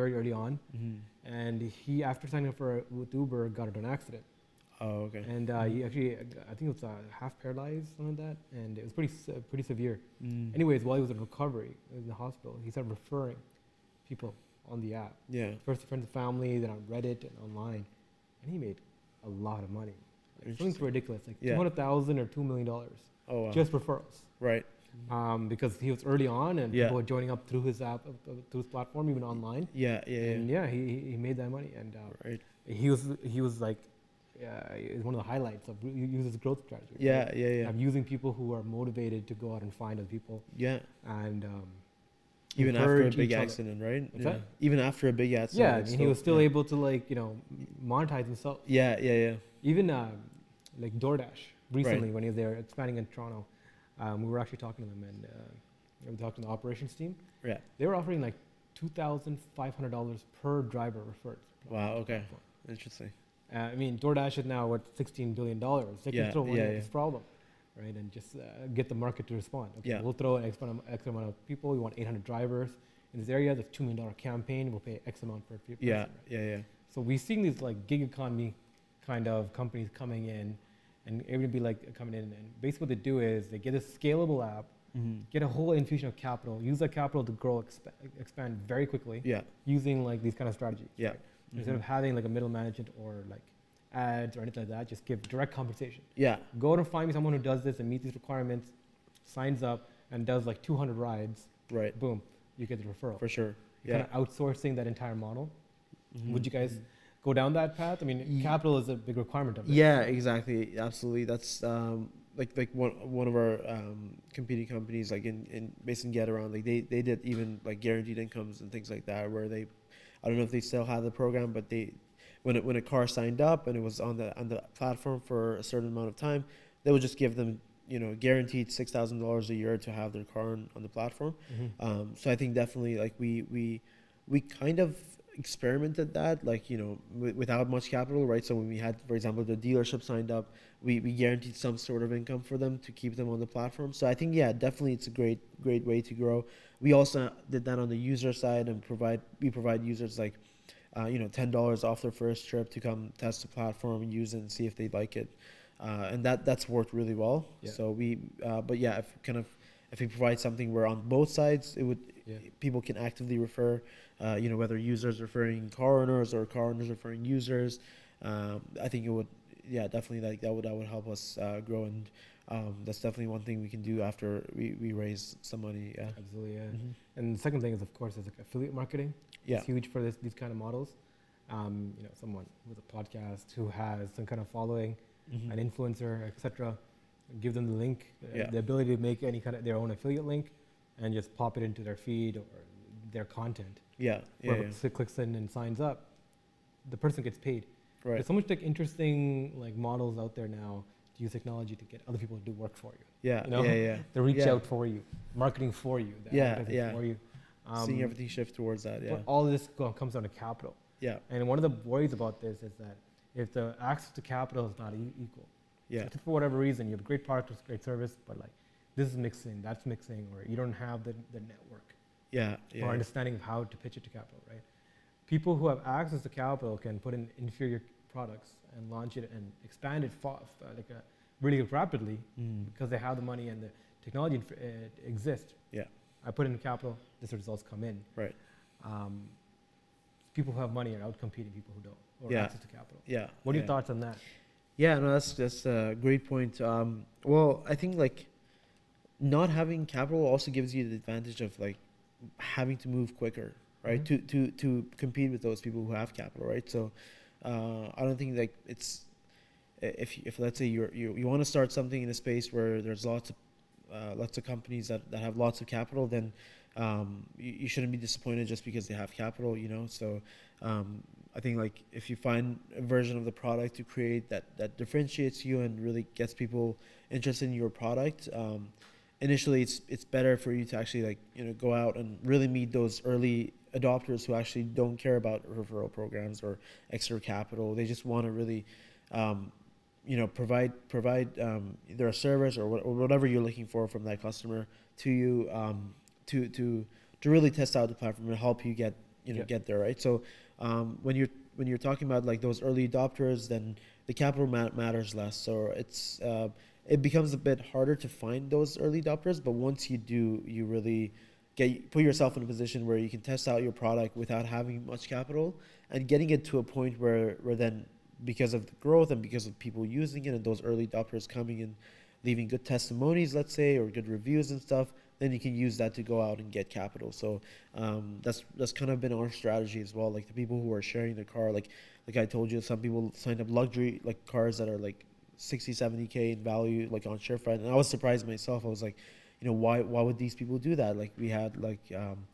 very early on, Mhm. and he, after signing up for with Uber, got into an accident, Oh, okay. and uh, he actually, I think it was uh, half paralyzed, something like that, and it was pretty se- pretty severe. Mm. Anyways, while he was in recovery in the hospital, he started referring people on the app. Yeah. First to friends and family, then on Reddit and online, and he made a lot of money. Like, something ridiculous, like Yeah. two hundred thousand or two million dollars, Oh, wow. just referrals. right. Um, because he was early on, and Yeah. people were joining up through his app, uh, uh, through his platform, even online. Yeah. Yeah. And Yeah. he- he made that money, and uh, Right. he was he was like, uh, it's one of the highlights of uses growth strategy. right? Yeah. Yeah. Yeah. Um, using people who are motivated to go out and find other people, Yeah. and um, Even after a big each other. accident, right? Yeah. Even after a big accident. Yeah, I mean, he was still yeah. able to like you know monetize himself. Yeah. Yeah. Yeah. Even uh, like DoorDash recently when he was there expanding in Toronto, um, we were actually talking to them and uh, we talked to the operations team. Yeah. They were offering like two thousand five hundred dollars per driver referred. Wow. Okay. Interesting. Uh, I mean, DoorDash is now worth sixteen billion dollars. They Yeah, can throw money yeah, at yeah. this problem, right? And just uh, get the market to respond. Okay, Yeah. we'll throw an X amount, X amount of people. We want eight hundred drivers in this area. The two million dollar campaign. We'll pay X amount per pe- person. Yeah. right? Yeah. Yeah. So we're seeing these like gig economy kind of companies coming in and everybody be like coming in and basically what they do is they get a scalable app, Mm-hmm. get a whole infusion of capital, use that capital to grow, expa- expand very quickly Yeah. using like these kind of strategies. Yeah. right? Instead of having like a middle management or like ads or anything like that, just give direct compensation. Yeah. Go and find me someone who does this and meets these requirements, signs up and does like 200 rides, Right. boom, you get the referral. For sure. You're Yeah. kind of outsourcing that entire model. Would Mhm. you guys go down that path? I mean, Ye- capital is a big requirement of it. Yeah, exactly. Absolutely. That's um, like like one one of our um, competing companies like in, in based in Getaround like they they did even like guaranteed incomes and things like that where they I don't know if they still have the program but they when it, when a car signed up and it was on the on the platform for a certain amount of time they would just give them you know guaranteed six thousand dollars a year to have their car on, on the platform Mhm. um, so I think definitely like we we we kind of experimented that like you know w- without much capital right? So when we had for example the dealership signed up we, we guaranteed some sort of income for them to keep them on the platform. So i think yeah definitely it's a great great way to grow. We also did that on the user side and provide we provide users like uh, you know ten dollars off their first trip to come test the platform and use it and see if they like it. Uh, and that that's worked really well. Yeah. so we uh, but yeah if kind of if we provide something where on both sides it would Yeah. people can actively refer uh, you know whether users referring car owners or car owners referring users um, i think it would yeah definitely like that would that would help us uh, grow and um, that's definitely one thing we can do after we, we raise some money yeah Absolutely, yeah. Mhm. And the second thing is, of course, is like affiliate marketing. yeah It's huge for this, these kind of models. Um, you know, someone with a podcast who has some kind of following, Mhm. an influencer, etc. Give them the link, uh, Yeah. the ability to make any kind of their own affiliate link, and just pop it into their feed or their content. yeah yeah, Whoever yeah. clicks in and signs up, the person gets paid. right There's so much like interesting like models out there now to use technology to get other people to do work for you. yeah you know, yeah yeah [LAUGHS] They reach Yeah. out for you, marketing for you, Yeah, yeah. for you. seeing Um, everything shift towards that yeah But all of this comes down to capital. yeah And one of the worries about this is that if the access to capital is not e- equal, yeah for whatever reason you have a great product with great service, but like this is mixing, that's mixing, or you don't have the, the network yeah yeah or understanding of how to pitch it to capital, right? People who have access to capital can put in inferior products and launch it and expand it uh, like a really rapidly Mm. because they have the money and the technology inf- uh, exists. Yeah. I put in capital, this results come in. Right. Um, people who have money are out competing people who don't, or Yeah. access to capital. yeah What are yeah. your thoughts on that? Yeah, no, that's that's a great point. Um, well, I think like not having capital also gives you the advantage of like having to move quicker, right? Mhm. To to to compete with those people who have capital, right? So uh, I don't think like it's if if let's say you're you you want to start something in a space where there's lots of uh, lots of companies that, that have lots of capital, then um, you, you shouldn't be disappointed just because they have capital, you know. So um, I think like if you find a version of the product to create that that differentiates you and really gets people interested in your product, um, initially it's it's better for you to actually like you know go out and really meet those early adopters who actually don't care about referral programs or extra capital. They just want to really um, you know provide provide um, either a service or, what, or whatever you're looking for from that customer to you um, to to to really test out the platform and help you get you know Yeah. get there right so um, when you're when you're talking about like those early adopters then the capital ma- matters less. So it's uh, it becomes a bit harder to find those early adopters but once you do you really get put yourself in a position where you can test out your product without having much capital and getting it to a point where where then because of the growth and because of people using it and those early adopters coming and leaving good testimonies, let's say, or good reviews and stuff, then you can use that to go out and get capital. So um, that's that's kind of been our strategy as well. Like the people who are sharing their car, like like I told you, some people signed up luxury like cars that are like 60, 70k in value, like on ShareFront, and I was surprised myself. I was like, you know, why why would these people do that? Like we had like. Um,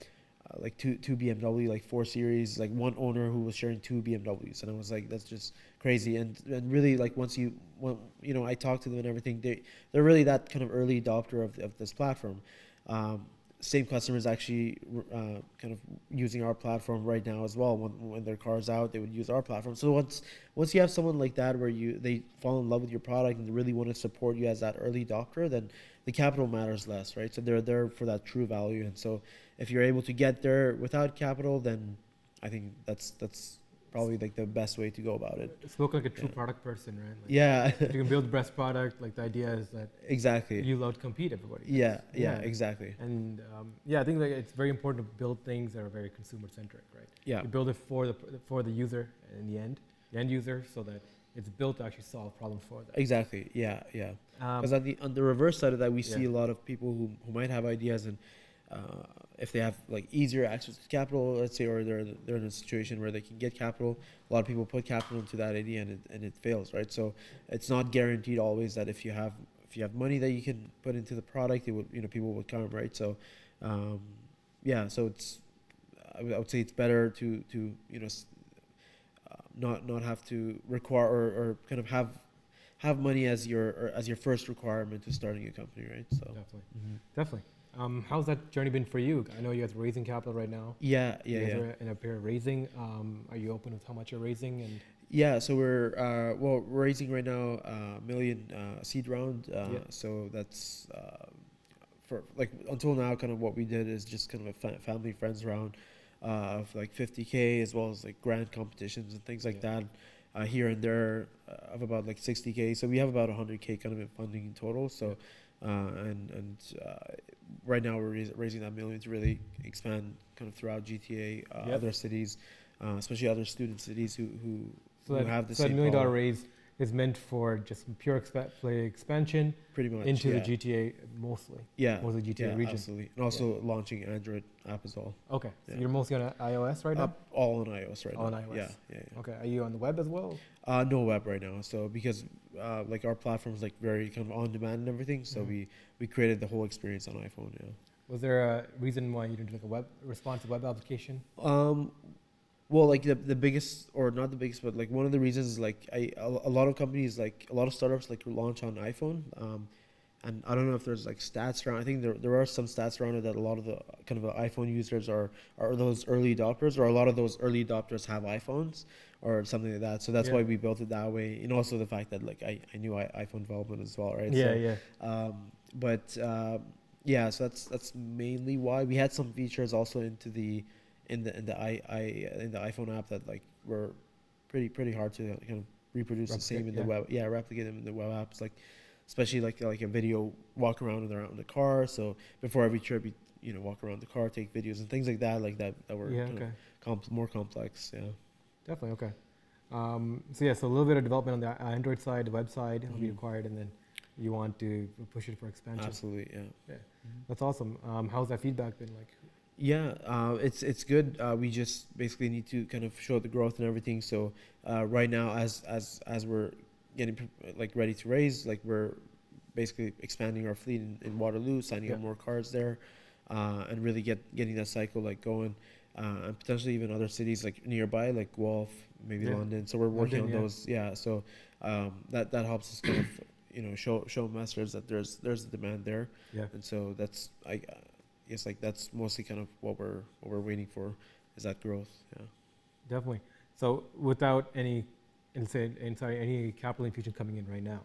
uh, like two two BMW like four series like one owner who was sharing two BMWs and I was like that's just crazy and and really like once you when you know I talked to them and everything they they're really that kind of early adopter of, of this platform um, same customers actually uh, kind of using our platform right now as well. When, when their car's out they would use our platform. So once once you have someone like that where you they fall in love with your product and really want to support you as that early adopter then the capital matters less right? So they're there for that true value. And so if you're able to get there without capital then i think that's that's probably like the best way to go about it Spoke like a true Yeah. product person, right? Like, yeah you can build the best product. Like the idea is that exactly you'll compete everybody. yeah, yeah Yeah. exactly And um, yeah, I think like it's very important to build things that are very consumer centric, right? yeah You build it for the for the user in the end, the end user, so that it's built to actually solve problems for them. exactly yeah yeah Um, because on the on the reverse side of that we see a lot of people who, who might have ideas and uh, if they have like easier access to capital let's say or they're they're in a situation where they can get capital a lot of people put capital into that idea and it, and it fails right so it's not guaranteed always that if you have if you have money that you can put into the product, it would you know people would come, right? So, um, yeah, so it's I would, say it's better to to you know uh, not not have to require or, or kind of have have money as your or as your first requirement to starting a company, right? So. Definitely, definitely. Um, how's that journey been for you? I know you guys are raising capital right now. Yeah, You yeah, guys yeah. are in a pair of raising. Um, are you open with how much you're raising? And Yeah, so we're uh, well we're raising right now a million uh, seed round. Uh, Yeah. So that's uh, for like until now, kind of what we did is just kind of a fa- family friends round uh, of like 50k as well as like grand competitions and things like Yeah. that. Uh, here and there uh, of about like 60k. So we have about 100k kind of in funding in total. So uh, and and uh, right now we're raising that million to really expand kind of throughout GTA, uh, Yep. other cities, uh, especially other student cities who who so who that, have the so that same million dollar raise is meant for just pure expa- play expansion pretty much into yeah. the GTA mostly, yeah mostly GTA yeah, region. absolutely and also launching android app as well Okay, so you're mostly on uh, iOS right now. Up- all on ios right All now on iOS. yeah yeah, yeah. Okay, are you on the web as well? Uh, no web right now so because uh, like our platform is like very kind of on demand and everything so Mhm. we we created the whole experience on iphone yeah Was there a reason why you didn't do like a web responsive web application? Um, well, like the the biggest, or not the biggest, but like one of the reasons is like I a, a lot of companies like a lot of startups like launch on iPhone. Um, and I don't know if there's like stats around. I think there there are some stats around it that a lot of the kind of iPhone users are are those early adopters, or a lot of those early adopters have iPhones or something like that. So that's Yeah. why we built it that way. And also the fact that like I, I knew I, iPhone development as well, right? Yeah, So, yeah. um, but uh, yeah, so that's that's mainly why we had some features also into the in the in the i, I in the iPhone app that like were pretty pretty hard to kind of reproduce the same in Replicate, the web. Yeah, replicate them in the web apps, like especially like like a video walk around around in the car. So before every trip, you you know walk around the car, take videos and things like that, like that that were Yeah, okay. comp- more complex. Yeah. Definitely, okay. Um, so yeah, so a little bit of development on the Android side, the web side will be Mhm. required, and then you want to push it for expansion. Absolutely, yeah. yeah That's awesome. Um, how's that feedback been like? Yeah, uh, it's it's good. Uh, we just basically need to kind of show the growth and everything. So uh, right now, as as as we're getting like ready to raise, like we're basically expanding our fleet in, in Waterloo, signing up more cars there, uh, and really get getting that cycle like going, uh, and potentially even other cities like nearby, like Guelph, maybe Yeah. London. So we're working London, on yeah. those. Yeah, so um, that that helps us kind of you know show show investors that there's there's a demand there Yeah. and so that's I guess like that's mostly kind of what we're what we're waiting for is that growth. Yeah. Definitely. So without any, and say, and sorry, any capital infusion coming in right now,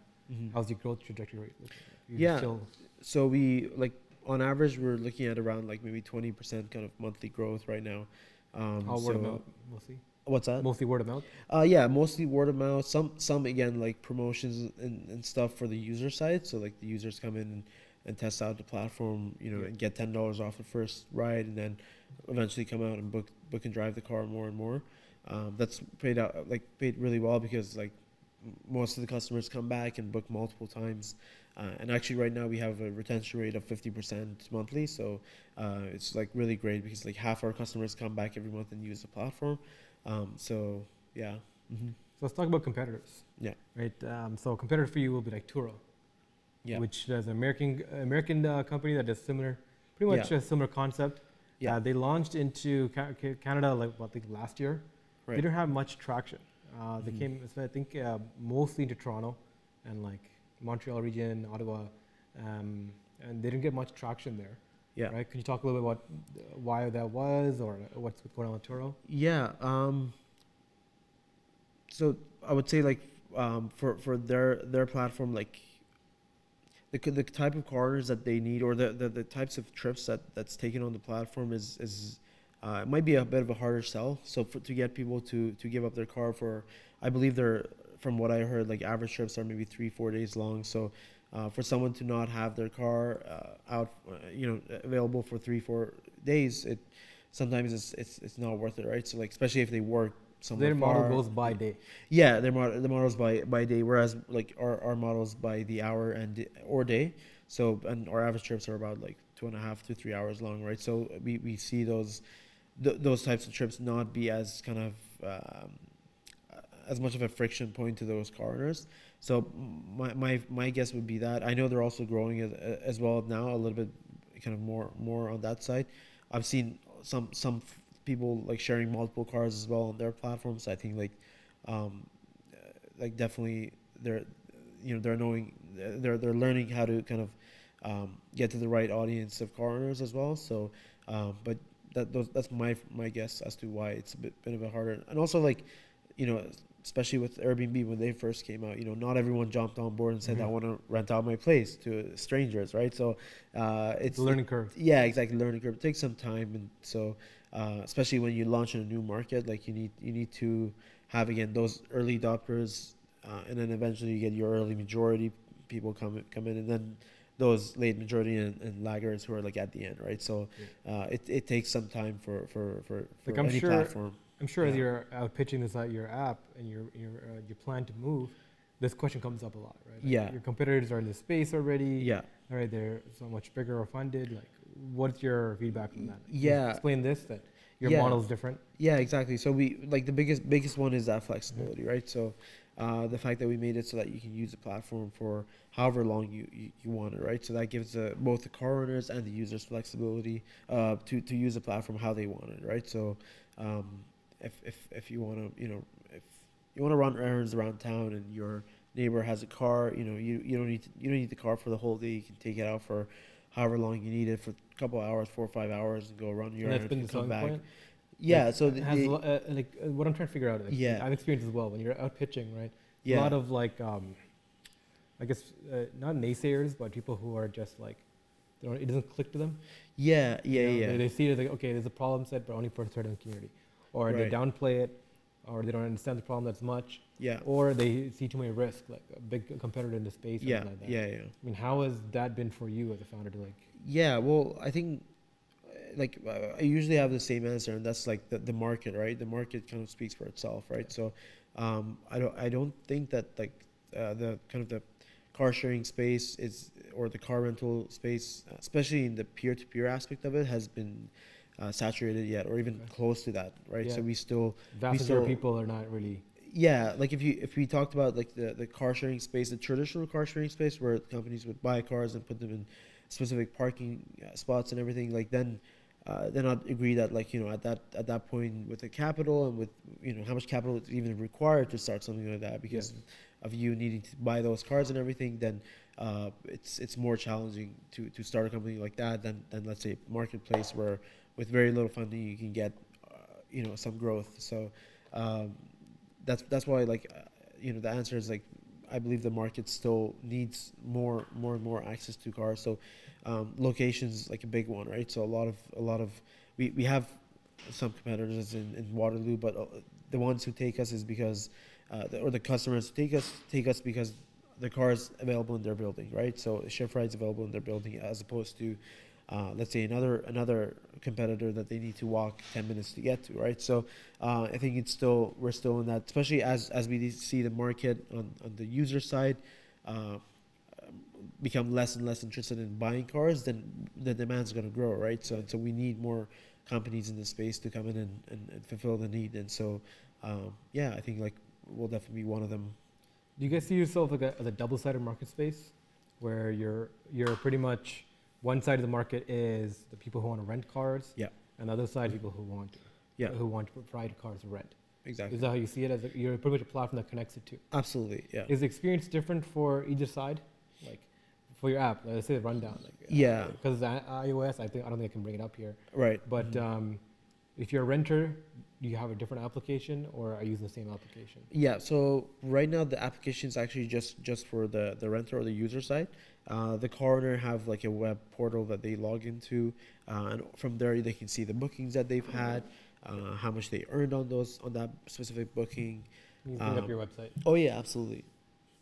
how's your growth trajectory rate looking? Yeah. Still, So we like on average we're looking at around like maybe twenty percent kind of monthly growth right now. Um, all word of mouth mostly. What's that? Mostly word of mouth. Uh, yeah, mostly word of mouth. Some some again like promotions and, and stuff for the user side. So like the users come in and, and test out the platform, you know, and get ten dollars off the first ride, and then eventually come out and book book and drive the car more and more. Um, that's paid out like paid really well because like most of the customers come back and book multiple times. Uh, and actually, right now we have a retention rate of fifty percent monthly, so uh, it's like really great because like half our customers come back every month and use the platform. Um, so yeah. Mm-hmm. So let's talk about competitors. Yeah. Right. Um, so a competitor for you will be like Turo, Yeah. which is an American American uh, company that does similar, pretty much Yeah. a similar concept. Yeah. Uh, they launched into Ca- Ca- Canada like what, I think last year. Right. They didn't have much traction. Uh, they Mhm. came, I think, uh, mostly into Toronto and like Montreal region, Ottawa, um, and they didn't get much traction there. Yeah. Right? Can you talk a little bit about uh, why that was, or what's going on with Turo? Yeah. Um, so I would say like um, for for their their platform like the the type of cars that they need or the, the, the types of trips that that's taken on the platform is is uh, it might be a bit of a harder sell. So for, to get people to to give up their car for I believe they're from what I heard like average trips are maybe three four days long. So uh, for someone to not have their car uh, out uh, you know available for three four days it sometimes it's it's it's not worth it right so like especially if they work Their model far. goes by day. yeah their model the models by by day whereas like our, our models by the hour and or day so and our average trips are about like two and a half to three hours long right so we, we see those th- those types of trips not be as kind of um, as much of a friction point to those owners. So my, my my guess would be that I know they're also growing as, as well now a little bit, kind of more more on that side. I've seen some some people like sharing multiple cars as well on their platforms. I think like, um, like definitely they're, you know, they're knowing they're they're learning how to kind of um, get to the right audience of car owners as well. So, um, but that those, that's my my guess as to why it's a bit, bit of a harder and also like, you know, especially with Airbnb when they first came out, you know, not everyone jumped on board and said, Mhm. "I want to rent out my place to strangers," right? So, uh, it's the learning curve. yeah, exactly. Learning curve it takes some time, and so uh, especially when you launch in a new market, like you need you need to have again those early adopters, uh, and then eventually you get your early majority people come come in, and then those late majority and, and laggards who are like at the end, right? So uh, it, it takes some time for for for, for Like, I'm any sure- platform. I'm sure as you're out pitching this out your app and your your uh, you plan to move, this question comes up a lot, right? Like, Yeah. Your competitors are in the space already. Yeah. All right, they're so much bigger or funded. Like, what's your feedback on that? Yeah. Explain this that your Yeah. model's different. Yeah, exactly. So we like the biggest biggest one is that flexibility, right? So uh, the fact that we made it so that you can use the platform for however long you, you, you want it, right? So that gives both the car owners and the users flexibility uh, to to use the platform how they want it, right? So um, if if if you want to, you know, if you want to run errands around town and your neighbor has a car, you know, you you don't need to, you don't need the car for the whole day. You can take it out for however long you need it for a couple hours, four or five hours, and go run your And that's errands been and the come back. point. Yeah, Like, so it the, has lo- uh, like uh, what I'm trying to figure out. Like, Yeah. I've experienced as well when you're out pitching, right? yeah. A lot of like, um, I guess uh, not naysayers, but people who are just like, it doesn't click to them. Yeah, yeah, You know, yeah. They, they see it as like, okay, there's a problem set, but only for a certain community, or they downplay it, or they don't understand the problem that's much, yeah, or they see too many risks, like a big competitor in the space, or yeah, something like that. yeah, yeah. I mean, how has that been for you as a founder to like? Yeah, well, I think uh, like uh, I usually have the same answer, and that's like the, the market, right? The market kind of speaks for itself, right? So um, I don't I don't think that like uh, the kind of the car sharing space is or the car rental space, especially in the peer to peer aspect of it, has been uh, saturated yet, or even Okay. close to that, right? Yeah. So we still Vast majority still- people are not really. yeah like if you if we talked about like the the car sharing space the traditional car sharing space where companies would buy cars and put them in specific parking uh, spots and everything like then uh, then I'd agree that like you know at that at that point with the capital and with you know how much capital is even required to start something like that because of you needing to buy those cars and everything then uh, it's it's more challenging to, to start a company like that than, than let's say marketplace where with very little funding you can get uh, you know some growth so um, that's that's why like uh, you know the answer is like I believe the market still needs more more and more access to cars. So um, locations like a big one, right? So a lot of a lot of we, we have some competitors in, in Waterloo, but uh, the ones who take us is because uh, the, or the customers take us take us because the car is available in their building, right? So Shift Ride's available in their building as opposed to uh, let's say another another competitor that they need to walk 10 minutes to get to right? So uh, i think it's still we're still in that especially as as we see the market on, on the user side uh, become less and less interested in buying cars then the demand's going to grow right? So so we need more companies in the space to come in and, and, and fulfill the need. And so um, yeah i think like we'll definitely be one of them. Do you guys see yourself like a, as a double-sided market space, where you're you're pretty much one side of the market is the people who want to rent cars, Yeah. and the other side people who want Yeah. who want to provide cars to rent. exactly Is that how you see it? As a, you're pretty much a platform that connects the two. absolutely yeah Is the experience different for either side? Like for your app, let's say the rundown. Like, Yeah. Because iOS, I think I don't think I can bring it up here. right But Mhm. um, if you're a renter, do you have a different application, or are you using the same application? Yeah, so right now the application is actually just just for the the renter or the user side. Uh, the coroner have like a web portal that they log into, uh, and from there they can see the bookings that they've had, uh, how much they earned on those on that specific booking. You can bring up Um, your website. Oh yeah, absolutely.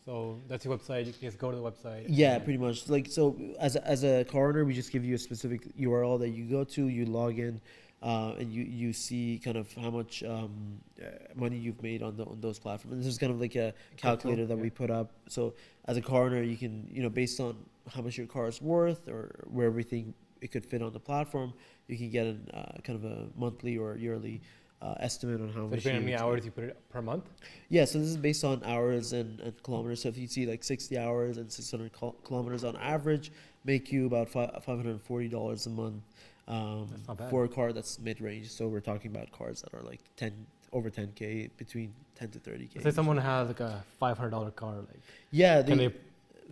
So that's your website. You can just go to the website. Yeah, pretty much. Like so, as a, as a car owner, we just give you a specific URL that you go to, you log in, uh, and you you see kind of how much um, uh, money you've made on the on those platforms. And this is kind of like a calculator that yeah. we put up. So as a car owner, you can you know based on how much your car is worth or where everything it could fit on the platform, you can get an uh, kind of a monthly or yearly uh, estimate on how So much. depending on how many hours you put it per month. Yeah, so this is based on hours and, and kilometers. So if you see like 60 hours and 600 kilometers on average, make you about fi- $540 a month um, That's not bad. for a car that's mid range. So we're talking about cars that are like 10 over 10k, between 10 to 30k. Say someone has like a five hundred dollar car, like yeah, can they, they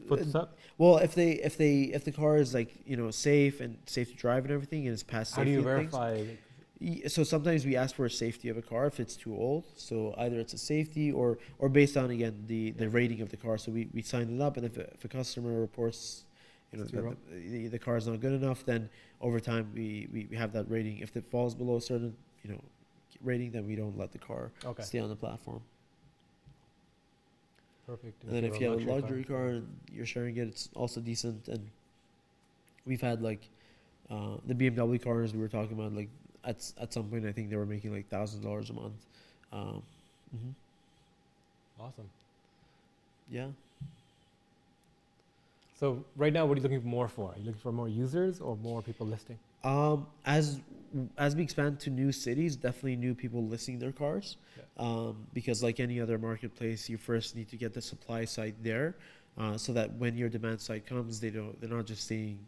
put this up? well if they if they if the car is like you know safe and safe to drive and everything and it's past How do safety you and things, verify? So sometimes we ask for a safety of a car if it's too old. So either it's a safety or or based on again the the rating of the car. So we, we sign it up, and if a, if a customer reports, you know, It's too that the, the, the car is not good enough, then over time we, we, we have that rating. If it falls below a certain you know rating, then we don't let the car Okay, stay on the platform. perfect. And then if you're have a luxury car and you're sharing it, it's also decent. And we've had like uh, the BMW cars we were talking about. Like at at some point, I think they were making like thousand dollars a month. Um, mhm. awesome. Yeah. So right now, what are you looking for more for? Are you looking for more users or more people listing? Um, as as we expand to new cities, definitely new people listing their cars. Yeah. Um, because like any other marketplace, you first need to get the supply side there, uh, so that when your demand side comes, they don't they're not just seeing,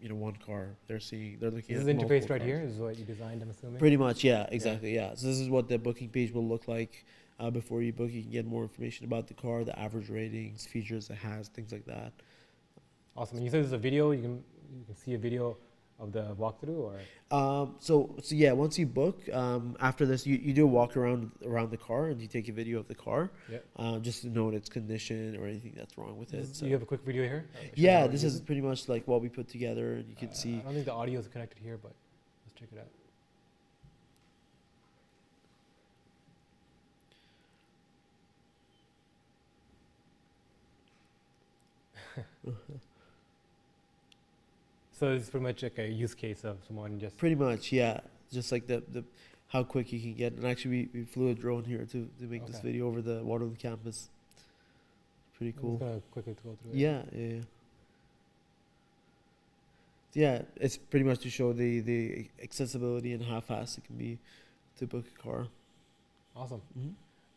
you know, one car. They're seeing they're looking This at is interface right cars. here. Is what you designed. I'm assuming. Pretty much, yeah, exactly, yeah. So this is what the booking page will look like. Uh, before you book, you can get more information about the car, the average ratings, features it has, things like that. Awesome. And you said there's a video. You can you can see a video of the walkthrough, or Um, so, so yeah, once you book, um, after this, you, you do a walk around around the car and you take a video of the car, Yeah. uh, just to note its condition or anything that's wrong with it. This- So, you have a quick video here. Yeah, this is pretty much like what we put together, and you can Uh, see. I don't think the audio is connected here, but let's check it out. [LAUGHS] so it's pretty much like a use case of someone just Pretty much, yeah, just like the the how quick you can get. And actually, we, we flew a drone here to to make this video over the Waterloo campus. Pretty cool. gonna quickly go through it. Yeah, yeah, yeah. Yeah, it's pretty much to show the the accessibility and how fast it can be to book a car. Awesome. hmm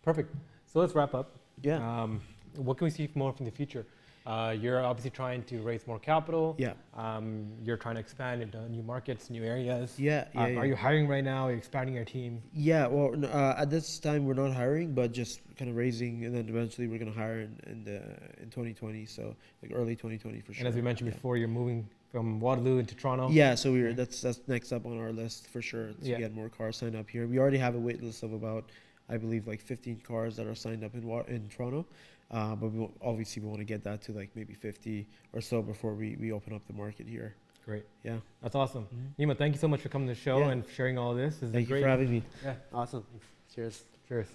Perfect. So let's wrap up. Yeah, Um, what can we see more from the future? Uh, you're obviously trying to raise more capital. yeah, Um, you're trying to expand into new markets, new areas. yeah, yeah. Uh, yeah. Are you hiring right now? Are you expanding your team? Yeah, well, uh, at this time we're not hiring, but just kind of raising, and then eventually we're gonna hire in in, the, in 2020, so like early 2020 for sure. And as we mentioned yeah. before, you're moving from Waterloo into Toronto. Yeah, so we're that's that's next up on our list for sure to Yeah. get more cars signed up here. We already have a wait list of about, I believe, like 15 cars that are signed up in in Toronto, uh, but we obviously we want to get that to like maybe 50 or so before we, we open up the market here. Great. Yeah. That's awesome. Mm-hmm. Nima, thank you so much for coming to the show yeah. and sharing all this. this thank you great. for having me. Yeah. Awesome. Cheers. Cheers.